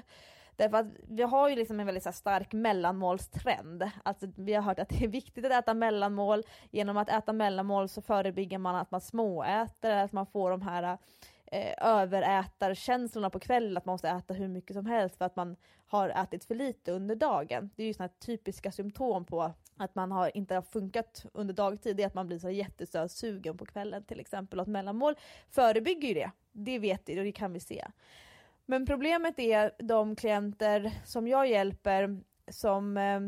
Därför att vi har ju liksom en väldigt så stark mellanmålstrend. Alltså, vi har hört att det är viktigt att äta mellanmål. Genom att äta mellanmål så förebygger man att man småäter, att man får de här eh, överätarkänslorna på kvällen, att man måste äta hur mycket som helst för att man har ätit för lite under dagen. Det är ju sådana typiska symptom på att man har, inte har funkat under dagtid, det är att man blir så jättesugen på kvällen till exempel. Och att mellanmål förebygger ju det. Det vet vi och det kan vi se. Men problemet är de klienter som jag hjälper som eh,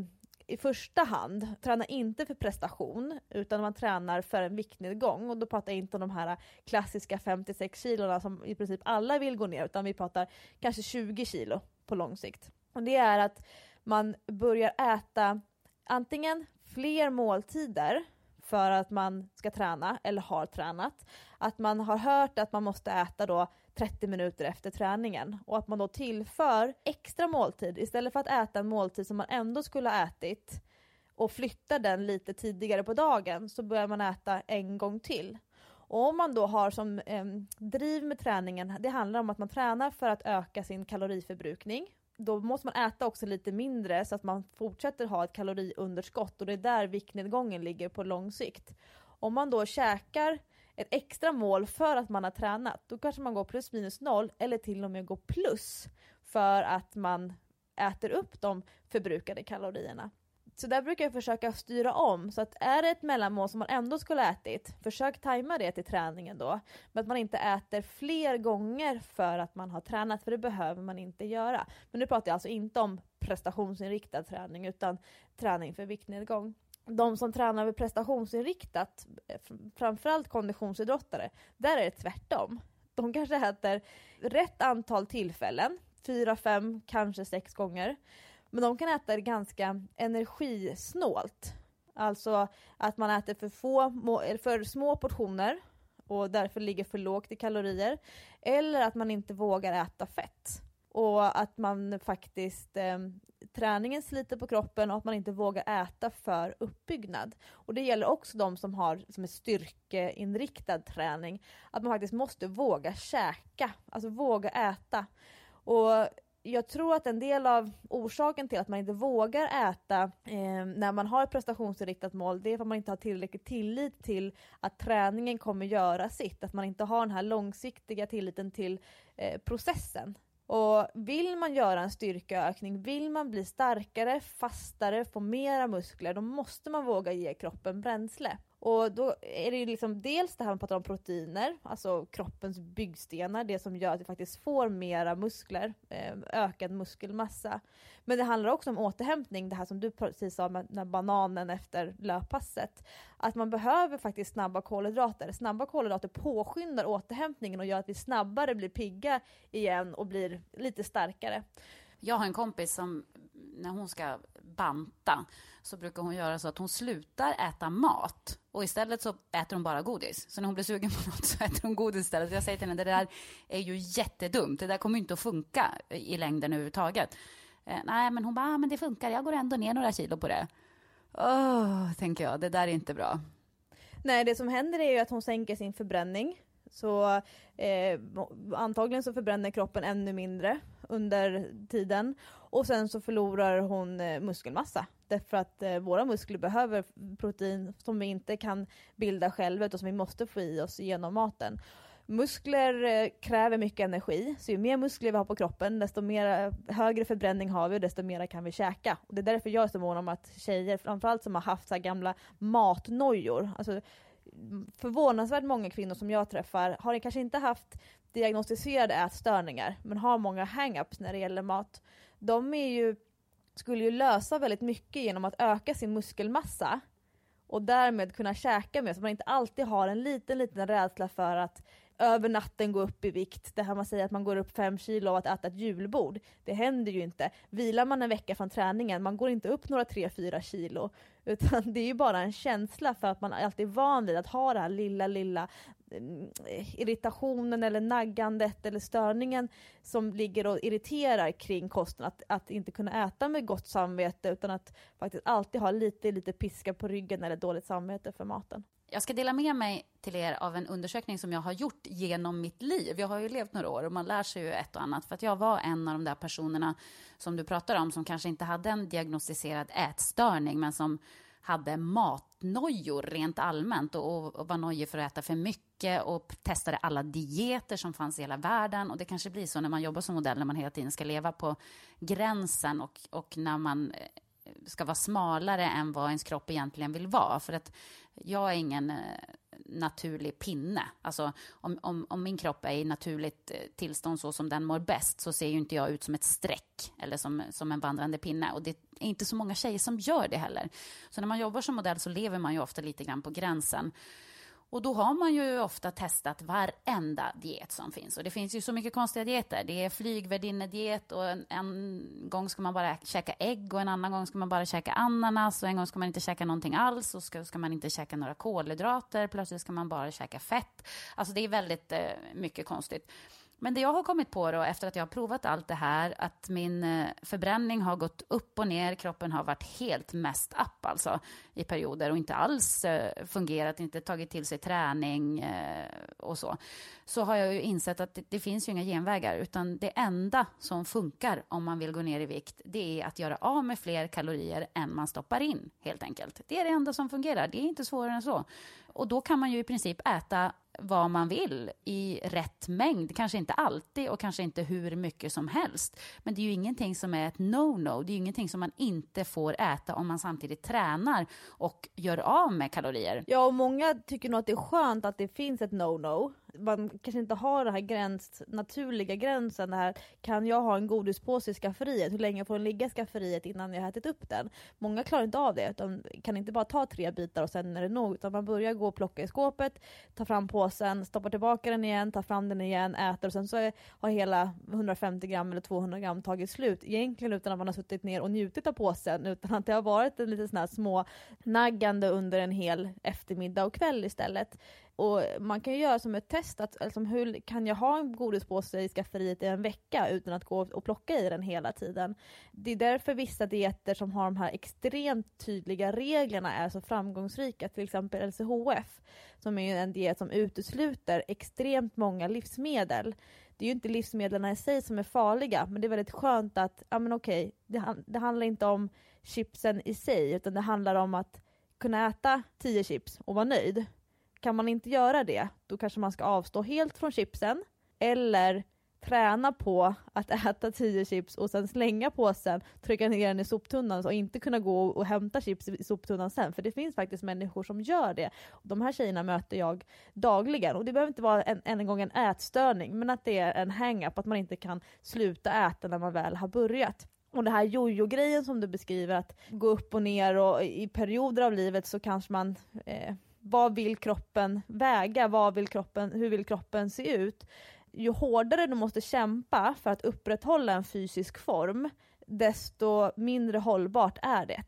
i första hand tränar inte för prestation utan man tränar för en viktnedgång och då pratar jag inte om de här klassiska 56 kilona som i princip alla vill gå ner utan vi pratar kanske 20 kilo på lång sikt. Och det är att man börjar äta antingen fler måltider för att man ska träna eller har tränat. Att man har hört att man måste äta då 30 minuter efter träningen och att man då tillför extra måltid istället för att äta en måltid som man ändå skulle ha ätit och flyttar den lite tidigare på dagen så börjar man äta en gång till. Och om man då har som eh, driv med träningen, det handlar om att man tränar för att öka sin kaloriförbrukning. Då måste man äta också lite mindre så att man fortsätter ha ett kaloriunderskott och det är där viktnedgången ligger på lång sikt. Om man då käkar ett extra mål för att man har tränat, då kanske man går plus minus noll eller till och med går plus för att man äter upp de förbrukade kalorierna. Så där brukar jag försöka styra om, så att är det ett mellanmål som man ändå skulle ha ätit, försök tajma det till träningen då. Men att man inte äter fler gånger för att man har tränat, för det behöver man inte göra. Men nu pratar jag alltså inte om prestationsinriktad träning, utan träning för viktnedgång de som tränar med prestationsinriktat, eh, framförallt konditionsidrottare, där är det tvärtom. De kanske äter rätt antal tillfällen, fyra, fem, kanske sex gånger. Men de kan äta det ganska energisnålt. Alltså att man äter för, få, för små portioner och därför ligger för lågt i kalorier. Eller att man inte vågar äta fett och att man faktiskt eh, träningen sliter på kroppen och att man inte vågar äta för uppbyggnad. Och det gäller också de som har som är styrkeinriktad träning, att man faktiskt måste våga käka, alltså våga äta. Och jag tror att en del av orsaken till att man inte vågar äta eh, när man har ett prestationsinriktat mål, det är för att man inte har tillräcklig tillit till att träningen kommer göra sitt, att man inte har den här långsiktiga tilliten till eh, processen. Och vill man göra en styrkeökning, vill man bli starkare, fastare, få mera muskler, då måste man våga ge kroppen bränsle. Och då är det ju liksom dels det här man pratar om proteiner, alltså kroppens byggstenar, det som gör att vi faktiskt får mera muskler, eh, ökad muskelmassa. Men det handlar också om återhämtning, det här som du precis sa med den bananen efter löppasset. Att man behöver faktiskt snabba kolhydrater. Snabba kolhydrater påskyndar återhämtningen och gör att vi snabbare blir pigga igen och blir lite starkare. Jag har en kompis som när hon ska banta så brukar hon göra så att hon slutar äta mat och istället så äter hon bara godis. Så när hon blir sugen på [LAUGHS] något så äter hon godis istället. Jag säger till henne, det där är ju jättedumt. Det där kommer inte att funka i längden överhuvudtaget. Eh, nej, men hon bara, ah, men det funkar. Jag går ändå ner några kilo på det. Åh, oh, tänker jag, det där är inte bra. Nej, det som händer är ju att hon sänker sin förbränning. Så eh, antagligen så förbränner kroppen ännu mindre under tiden och sen så förlorar hon eh, muskelmassa därför att eh, våra muskler behöver protein som vi inte kan bilda själva utan som vi måste få i oss genom maten. Muskler eh, kräver mycket energi, så ju mer muskler vi har på kroppen desto mer, eh, högre förbränning har vi och desto mer kan vi käka. Och det är därför jag är så mån om att tjejer, framförallt som har haft så gamla matnojor, alltså förvånansvärt många kvinnor som jag träffar har kanske inte haft diagnostiserade ätstörningar men har många hang-ups när det gäller mat. De är ju, skulle ju lösa väldigt mycket genom att öka sin muskelmassa och därmed kunna käka mer så man inte alltid har en liten, liten rädsla för att över natten gå upp i vikt. Det här man säger att man går upp fem kilo av att äta ett julbord. Det händer ju inte. Vilar man en vecka från träningen, man går inte upp några tre fyra kilo. Utan det är ju bara en känsla för att man alltid är van vid att ha det här lilla, lilla mm, irritationen eller naggandet eller störningen som ligger och irriterar kring kosten. Att, att inte kunna äta med gott samvete utan att faktiskt alltid ha lite, lite piska på ryggen eller dåligt samvete för maten. Jag ska dela med mig till er av en undersökning som jag har gjort genom mitt liv. Jag har ju levt några år och man lär sig ju ett och annat. För att jag var en av de där personerna som du pratar om som kanske inte hade en diagnostiserad ätstörning men som hade matnojor rent allmänt och, och var nojig för att äta för mycket och testade alla dieter som fanns i hela världen. Och det kanske blir så när man jobbar som modell, när man hela tiden ska leva på gränsen och, och när man eh, ska vara smalare än vad ens kropp egentligen vill vara. För att jag är ingen eh, naturlig pinne. Alltså om, om, om, min kropp är i naturligt eh, tillstånd så som den mår bäst så ser ju inte jag ut som ett streck eller som, som en vandrande pinne. Och det är inte så många tjejer som gör det heller. Så när man jobbar som modell så lever man ju ofta lite grann på gränsen. Och då har man ju ofta testat varenda diet som finns. Och det finns ju så mycket konstiga dieter. Det är flygvärdinnediet och en, en, gång ska man bara käka ägg och en annan gång ska man bara käka ananas och en gång ska man inte käka någonting alls och ska, ska man inte käka några kolhydrater. Plötsligt ska man bara käka fett. Alltså det är väldigt eh, mycket konstigt. Men det jag har kommit på då, efter att jag har provat allt det här, att min eh, förbränning har gått upp och ner, kroppen har varit helt mest upp alltså i perioder och inte alls eh, fungerat, inte tagit till sig träning eh, och så. Så har jag ju insett att det, det, finns ju inga genvägar, utan det enda som funkar om man vill gå ner i vikt, det är att göra av med fler kalorier än man stoppar in, helt enkelt. Det är det enda som fungerar, det är inte svårare än så. Och då kan man ju i princip äta vad man vill i rätt mängd. Kanske inte alltid och kanske inte hur mycket som helst. Men det är ju ingenting som är ett no-no. Det är ju ingenting som man inte får äta om man samtidigt tränar och gör av med kalorier. Ja, och många tycker nog att det är skönt att det finns ett no-no man kanske inte har den här gräns, naturliga gränsen, det här kan jag ha en godispåse i skafferiet, hur länge får den ligga i skafferiet innan jag har ätit upp den? Många klarar inte av det, de kan inte bara ta tre bitar och sen är det nog, utan man börjar gå och plocka i skåpet, ta fram påsen, stoppa tillbaka den igen, ta fram den igen, äter och sen så är, har hela 150 gram eller 200 gram tagit slut, egentligen utan att man har suttit ner och njutit av påsen, utan att det har varit en lite sån här små naggande under en hel eftermiddag och kväll istället. Och man kan ju göra som ett test, att, alltså, hur kan jag ha en godispåse i skafferiet i en vecka utan att gå och plocka i den hela tiden? Det är därför vissa dieter som har de här extremt tydliga reglerna är så framgångsrika, till exempel LCHF, som är en diet som utesluter extremt många livsmedel. Det är ju inte livsmedlen i sig som är farliga, men det är väldigt skönt att, ja men okej, det, det handlar inte om chipsen i sig, utan det handlar om att kunna äta 10 chips och vara nöjd. Kan man inte göra det, då kanske man ska avstå helt från chipsen eller träna på att [LAUGHS] äta 10 chips och sen slänga påsen, trycka ner den i soptunnan och inte kunna gå och hämta chips i soptunnan sen. För det finns faktiskt människor som gör det. De här tjejerna möter jag dagligen och det behöver inte vara en, en gång en ätstörning men att det är en hang-up, att man inte kan sluta äta när man väl har börjat. Och det här jojo-grejen som du beskriver, att gå upp och ner och i perioder av livet så kanske man eh, vad vill kroppen väga? Vad vill kroppen, hur vill kroppen se ut? Ju hårdare du måste kämpa för att upprätthålla en fysisk form, desto mindre hållbart är det.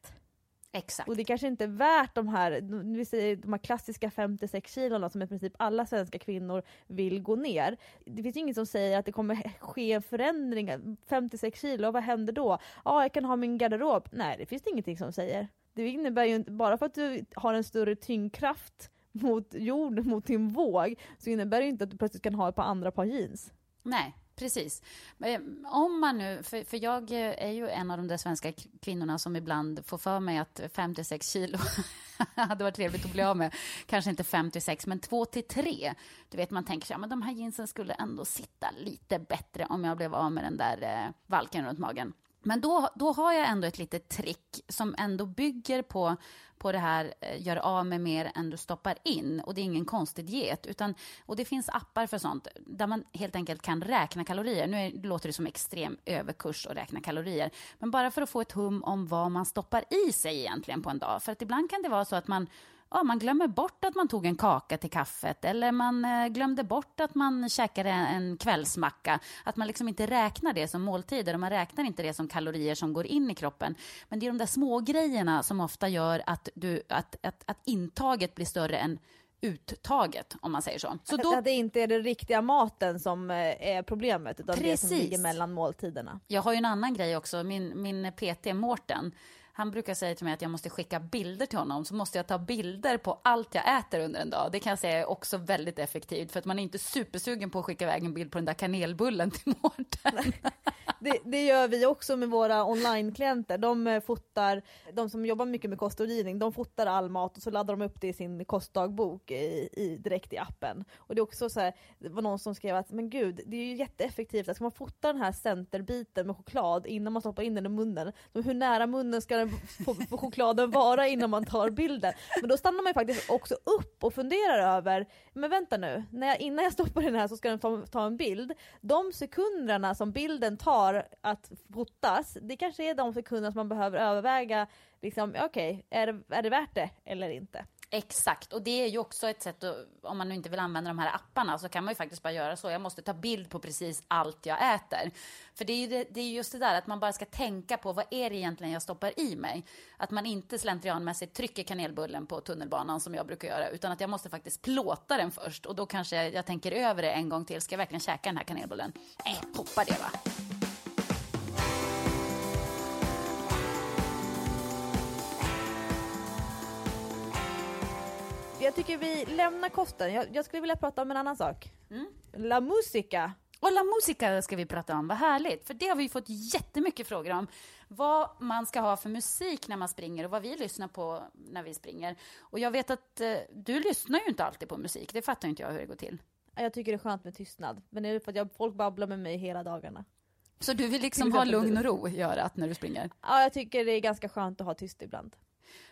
Exakt. Och det kanske inte är värt de här, vi säger, de här klassiska 56 kilona som i princip alla svenska kvinnor vill gå ner. Det finns inget som säger att det kommer ske en förändring, 56 kilo, vad händer då? Ja, jag kan ha min garderob. Nej, det finns det ingenting som säger. Det innebär ju inte, bara för att du har en större tyngdkraft mot jorden, mot din våg, så innebär det inte att du plötsligt kan ha ett par andra par jeans. Nej, precis. Eh, om man nu, för, för jag eh, är ju en av de där svenska kvinnorna som ibland får för mig att 56 kilo [LAUGHS] hade varit trevligt att bli av med. Kanske inte 56, men 2 till 3. Du vet, man tänker sig, ja, men de här jeansen skulle ändå sitta lite bättre om jag blev av med den där eh, valken runt magen. Men då, då har jag ändå ett litet trick som ändå bygger på, på det här eh, gör av med mer än du stoppar in. Och det är ingen konstig diet. Utan, och det finns appar för sånt där man helt enkelt kan räkna kalorier. Nu är, låter det som extrem överkurs att räkna kalorier. Men bara för att få ett hum om vad man stoppar i sig egentligen på en dag. För att ibland kan det vara så att man ja, man glömmer bort att man tog en kaka till kaffet eller man eh, glömde bort att man käkade en kvällsmacka. Att man liksom inte räknar det som måltider och man räknar inte det som kalorier som går in i kroppen. Men det är de där små grejerna som ofta gör att, du, att, att, att intaget blir större än uttaget om man säger så. så då... Att det inte är den riktiga maten som eh, är problemet utan Precis. det som ligger mellan måltiderna. Jag har ju en annan grej också, min, min PT Mårten han brukar säga till mig att jag måste skicka bilder till honom, så måste jag ta bilder på allt jag äter under en dag. Det kan jag säga är också väldigt effektivt, för att man är inte supersugen på att skicka iväg en bild på den där kanelbullen till [LAUGHS] Mårten. Det, det, gör vi också med våra online-klienter. De eh, fotar, de som jobbar mycket med kostrådgivning, de fotar all mat och så laddar de upp det i sin kostdagbok i, i, direkt i appen. Och det är också så här, det var någon som skrev att men gud, det är ju jätteeffektivt, att ska man fota den här centerbiten med choklad innan man stoppar in den i munnen, hur nära munnen ska den få, få chokladen vara innan man tar bilden? Men då stannar man ju faktiskt också upp och funderar över, men vänta nu, när jag, innan jag stoppar den här så ska den ta, ta en bild. De sekunderna som bilden tar att fotas, det kanske är de sekunderna som man behöver överväga, liksom, okej, okay, är, det, är det värt det eller inte? Exakt, och det är ju också ett sätt, att, om man nu inte vill använda de här apparna, så kan man ju faktiskt bara göra så. Jag måste ta bild på precis allt jag äter. För det är ju det, det är just det där att man bara ska tänka på vad är det egentligen jag stoppar i mig? Att man inte slentrianmässigt trycker kanelbullen på tunnelbanan som jag brukar göra, utan att jag måste faktiskt plåta den först. Och då kanske jag tänker över det en gång till. Ska jag verkligen käka den här kanelbullen? Nej, äh, hoppa det va. Jag tycker vi lämnar kosten. Jag, jag skulle vilja prata om en annan sak. Mm. La musica. Och La Musica ska vi prata om, vad härligt. För det har vi fått jättemycket frågor om. Vad man ska ha för musik när man springer och vad vi lyssnar på när vi springer. Och jag vet att eh, du lyssnar ju inte alltid på musik, det fattar inte jag hur det går till. Jag tycker det är skönt med tystnad, men det är för att jag, folk babblar med mig hela dagarna. Så du vill liksom ha lugn och ro i örat när du springer? Ja, jag tycker det är ganska skönt att ha tyst ibland.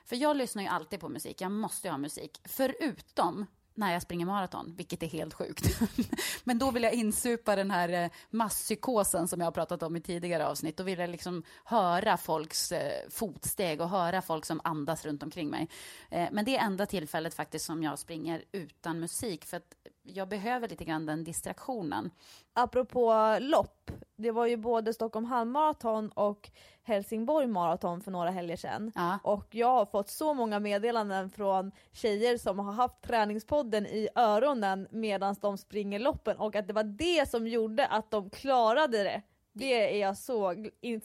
För jag lyssnar ju alltid på musik, jag måste ha musik. Förutom när jag springer maraton, vilket är helt sjukt. [LAUGHS] Men då vill jag insupa den här eh, masspsykosen som jag har pratat om i tidigare avsnitt. Då vill jag liksom höra folks eh, fotsteg och höra folk som andas runt omkring mig. Eh, men det är enda tillfället faktiskt som jag springer utan musik, för att jag behöver lite grann den distraktionen. Apropå lopp, det var ju både Stockholm halvmaraton och Helsingborg maraton för några helger sedan. Ja. Och jag har fått så många meddelanden från tjejer som har haft träningspodden i öronen medan de springer loppen och att det var det som gjorde att de klarade det. Det är jag så,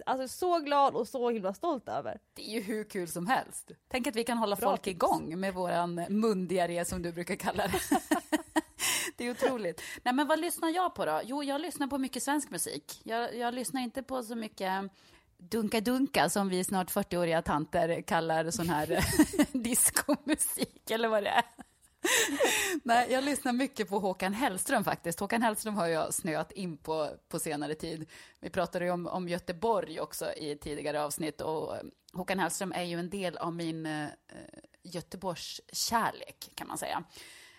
alltså så glad och så himla stolt över. Det är ju hur kul som helst. Tänk att vi kan hålla Bra folk tips. igång med våran mundiaré som du brukar kalla det. [LAUGHS] det är otroligt. [LAUGHS] Nej, men vad lyssnar jag på då? Jo, jag lyssnar på mycket svensk musik. Jag, jag lyssnar inte på så mycket dunka-dunka som vi snart 40-åriga tanter kallar sån här [LAUGHS] diskomusik eller vad det är. [LAUGHS] Nej, jag lyssnar mycket på Håkan Hellström faktiskt. Håkan Hellström har jag snöat in på på senare tid. Vi pratade ju om, om Göteborg också i tidigare avsnitt och Håkan Hellström är ju en del av min eh, Göteborgs kärlek kan man säga.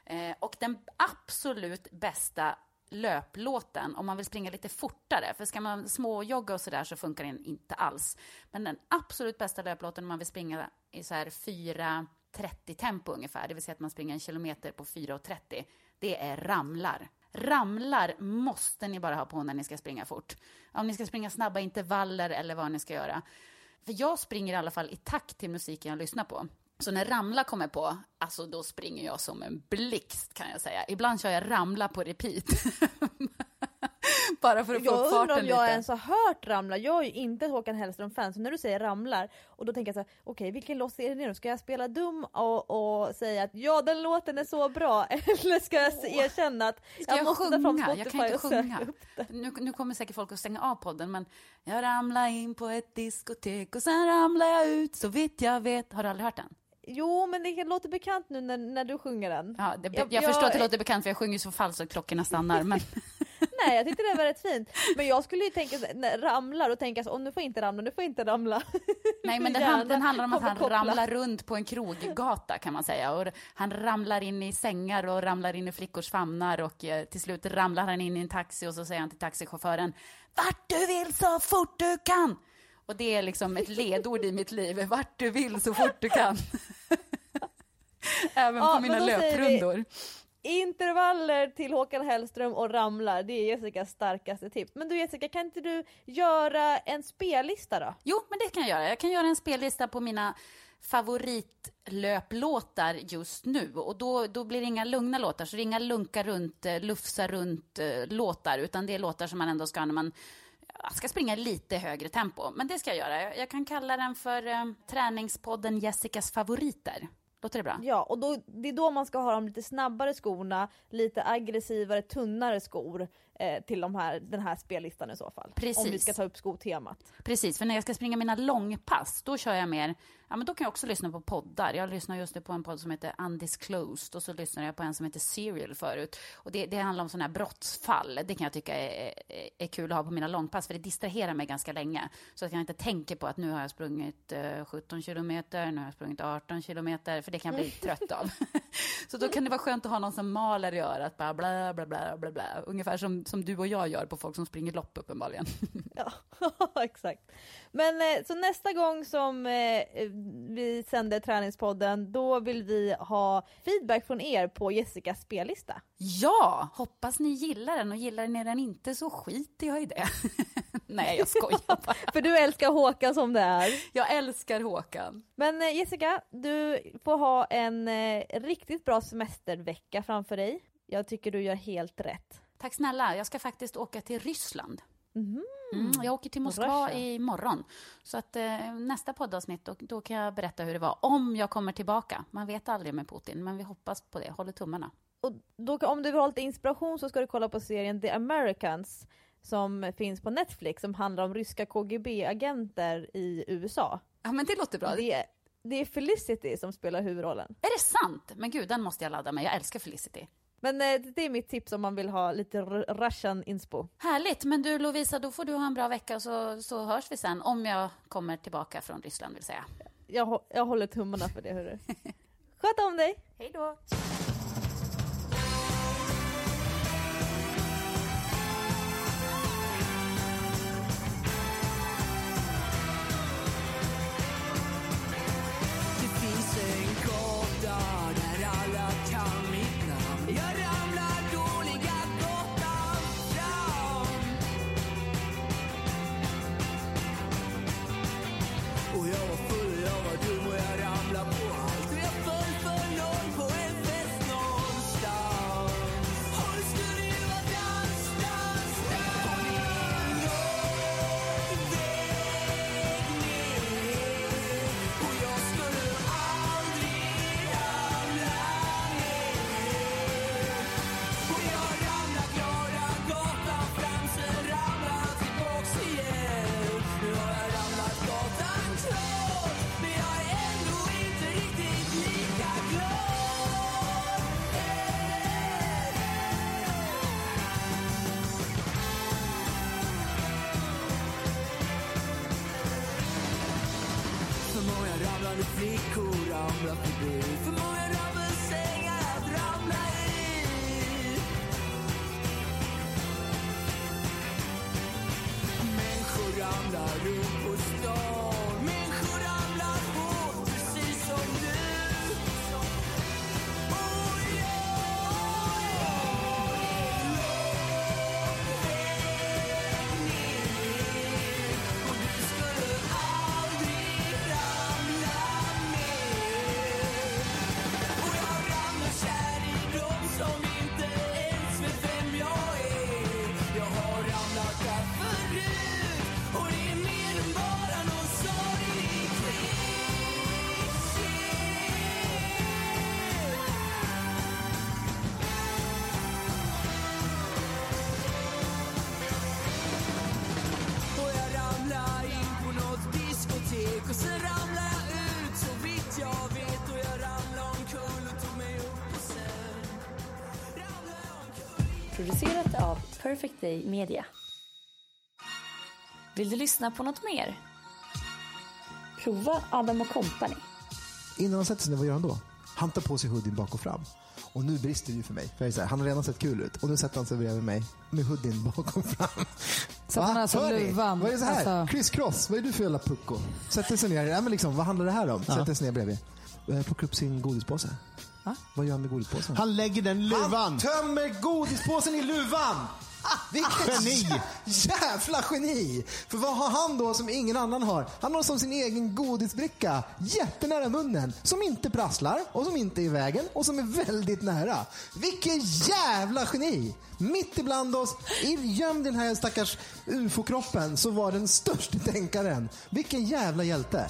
Eh, och den absolut bästa löplåten om man vill springa lite fortare. För ska man småjogga och sådär så funkar den inte alls. Men den absolut bästa löplåten om man vill springa i så här 4.30 tempo ungefär, det vill säga att man springer en kilometer på 4.30, det är ramlar. Ramlar måste ni bara ha på när ni ska springa fort. Om ni ska springa snabba intervaller eller vad ni ska göra. För jag springer i alla fall i takt till musiken jag lyssnar på. Så när Ramla kommer på, alltså då springer jag som en blixt kan jag säga. Ibland kör jag Ramla på repeat. [LAUGHS] Bara för att jag få upp farten lite. Jag undrar om jag ens har hört Ramla. Jag är ju inte ett Håkan Hellström-fan, så när du säger Ramlar, och då tänker jag så här, okej okay, vilken låt är det nu? Ska jag spela dum och, och, säga att ja den låten är så bra, [LAUGHS] eller ska jag erkänna att ska jag, jag måste sjunga? fram Spotify jag kan inte sjunga. Nu, nu kommer säkert folk att stänga av podden, men jag ramlar in på ett diskotek och sen ramlar jag ut så vitt jag vet. Har du aldrig hört den? Jo, men det låter bekant nu när, när du sjunger den. Ja, det, jag, jag, förstår att det låter bekant för jag sjunger så falskt att klockorna stannar. Men... [LAUGHS] Nej, jag tyckte det var rätt fint. Men jag skulle ju tänka, när ramlar och tänka så, oh, nu får inte ramla, nu får inte ramla. [LAUGHS] Nej, men den, den handlar om att han ramlar runt på en kroggata kan man säga. Och han ramlar in i sängar och ramlar in i flickors famnar och eh, till slut ramlar han in i en taxi och så säger han till taxichauffören, vart du vill så fort du kan. Och det är liksom ett ledord i mitt liv, vart du vill så fort du kan. [LAUGHS] [LAUGHS] Även ja, på mina löprundor. Intervaller till Håkan Hellström och ramlar, det är Jessicas starkaste tips. Men du Jessica, kan inte du göra en spellista då? Jo, men det kan jag göra. Jag kan göra en spellista på mina favoritlöplåtar just nu. Och då, då blir det inga lugna låtar, så det är inga lunka runt, eh, lufsa runt eh, låtar, utan det är låtar som man ändå ska när man ska springa lite högre tempo. Men det ska jag göra. Jag kan kalla den för eh, träningspodden Jessicas favoriter. Låter det bra? Ja, och då, det är då man ska ha de lite snabbare skorna, lite aggressivare, tunnare skor eh, till de här, den här spellistan i så fall. Precis. Om vi ska ta upp skotemat. Precis, för när jag ska springa mina långpass, då kör jag mer, ja men då kan jag också lyssna på poddar. Jag lyssnar just nu på en podd som heter Undisclosed och så lyssnar jag på en som heter Serial förut. Och det, det handlar om sådana här brottsfall. Det kan jag tycka är, är, är, kul att ha på mina långpass, för det distraherar mig ganska länge. Så att jag inte tänker på att nu har jag sprungit eh, 17 kilometer, nu har jag sprungit 18 kilometer, för det kan jag bli [LAUGHS] trött av. [LAUGHS] så då kan det vara skönt att ha någon som maler i örat, bara bla bla bla bla bla. Ungefär som, som du och jag gör på folk som springer lopp uppenbarligen. [LAUGHS] ja, exakt. Men eh, så nästa gång som eh, vi sänder träningspodden, då vill vi ha feedback från er på Jessicas spellista. Ja, hoppas ni gillar den och gillar ni den inte så skiter jag i det. [LAUGHS] Nej, jag skojar bara. [LAUGHS] För du älskar Håkan som det är. Jag älskar Håkan. Men eh, Jessica, du får ha en riktigt bra semestervecka framför dig. Jag tycker du gör helt rätt. Tack snälla. Jag ska faktiskt åka till Ryssland. Mm. Mm, jag åker till Moskva imorgon. Så att eh, nästa poddavsnitt, då, då, kan jag berätta hur det var. Om jag kommer tillbaka. Man vet aldrig med Putin, men vi hoppas på det. Håller tummarna. Och då, om du vill ha lite inspiration så ska du kolla på serien The Americans som finns på Netflix som handlar om ryska KGB-agenter i USA. Ja men det låter bra. Det, det är Felicity som spelar huvudrollen. Är det sant? Men gud, den måste jag ladda med. Jag älskar Felicity. Men eh, det är mitt tips om man vill ha lite Russian inspo. Härligt, men du Lovisa, då får du ha en bra vecka så, så hörs vi sen. Om jag kommer tillbaka från Ryssland vill säga. Jag, jag håller tummarna för det hörru. [LAUGHS] Sköt om dig! Hej då! Perfect Day Media. Vill du lyssna på något mer? Prova Adam Company. Innan han sätter sig ner, vad gör han då? Han tar på sig hoodien bak och fram. Och nu brister det ju för mig. För här, han har redan sett kul ut och nu sätter han sig bredvid mig med hoodien bak och fram. Så han alltså luvan. Vad är det så här? Alltså... Chris Cross, vad är du för jävla pucko? Sätter sig ner, ja, men liksom, vad handlar det här om? Ja. Sätter sig ner bredvid. Eh, plockar upp sin godispåse. Va? Vad gör han med godispåsen? Han lägger den i luvan. Han tömmer godispåsen i luvan! Vilket geni! Jävla geni! För vad har han då som ingen annan har? Han har som sin egen godisbricka jättenära munnen som inte prasslar och som inte är i vägen och som är väldigt nära. Vilken jävla geni! Mitt ibland oss, gömd i den här stackars ufo-kroppen, så var den största tänkaren. Vilken jävla hjälte!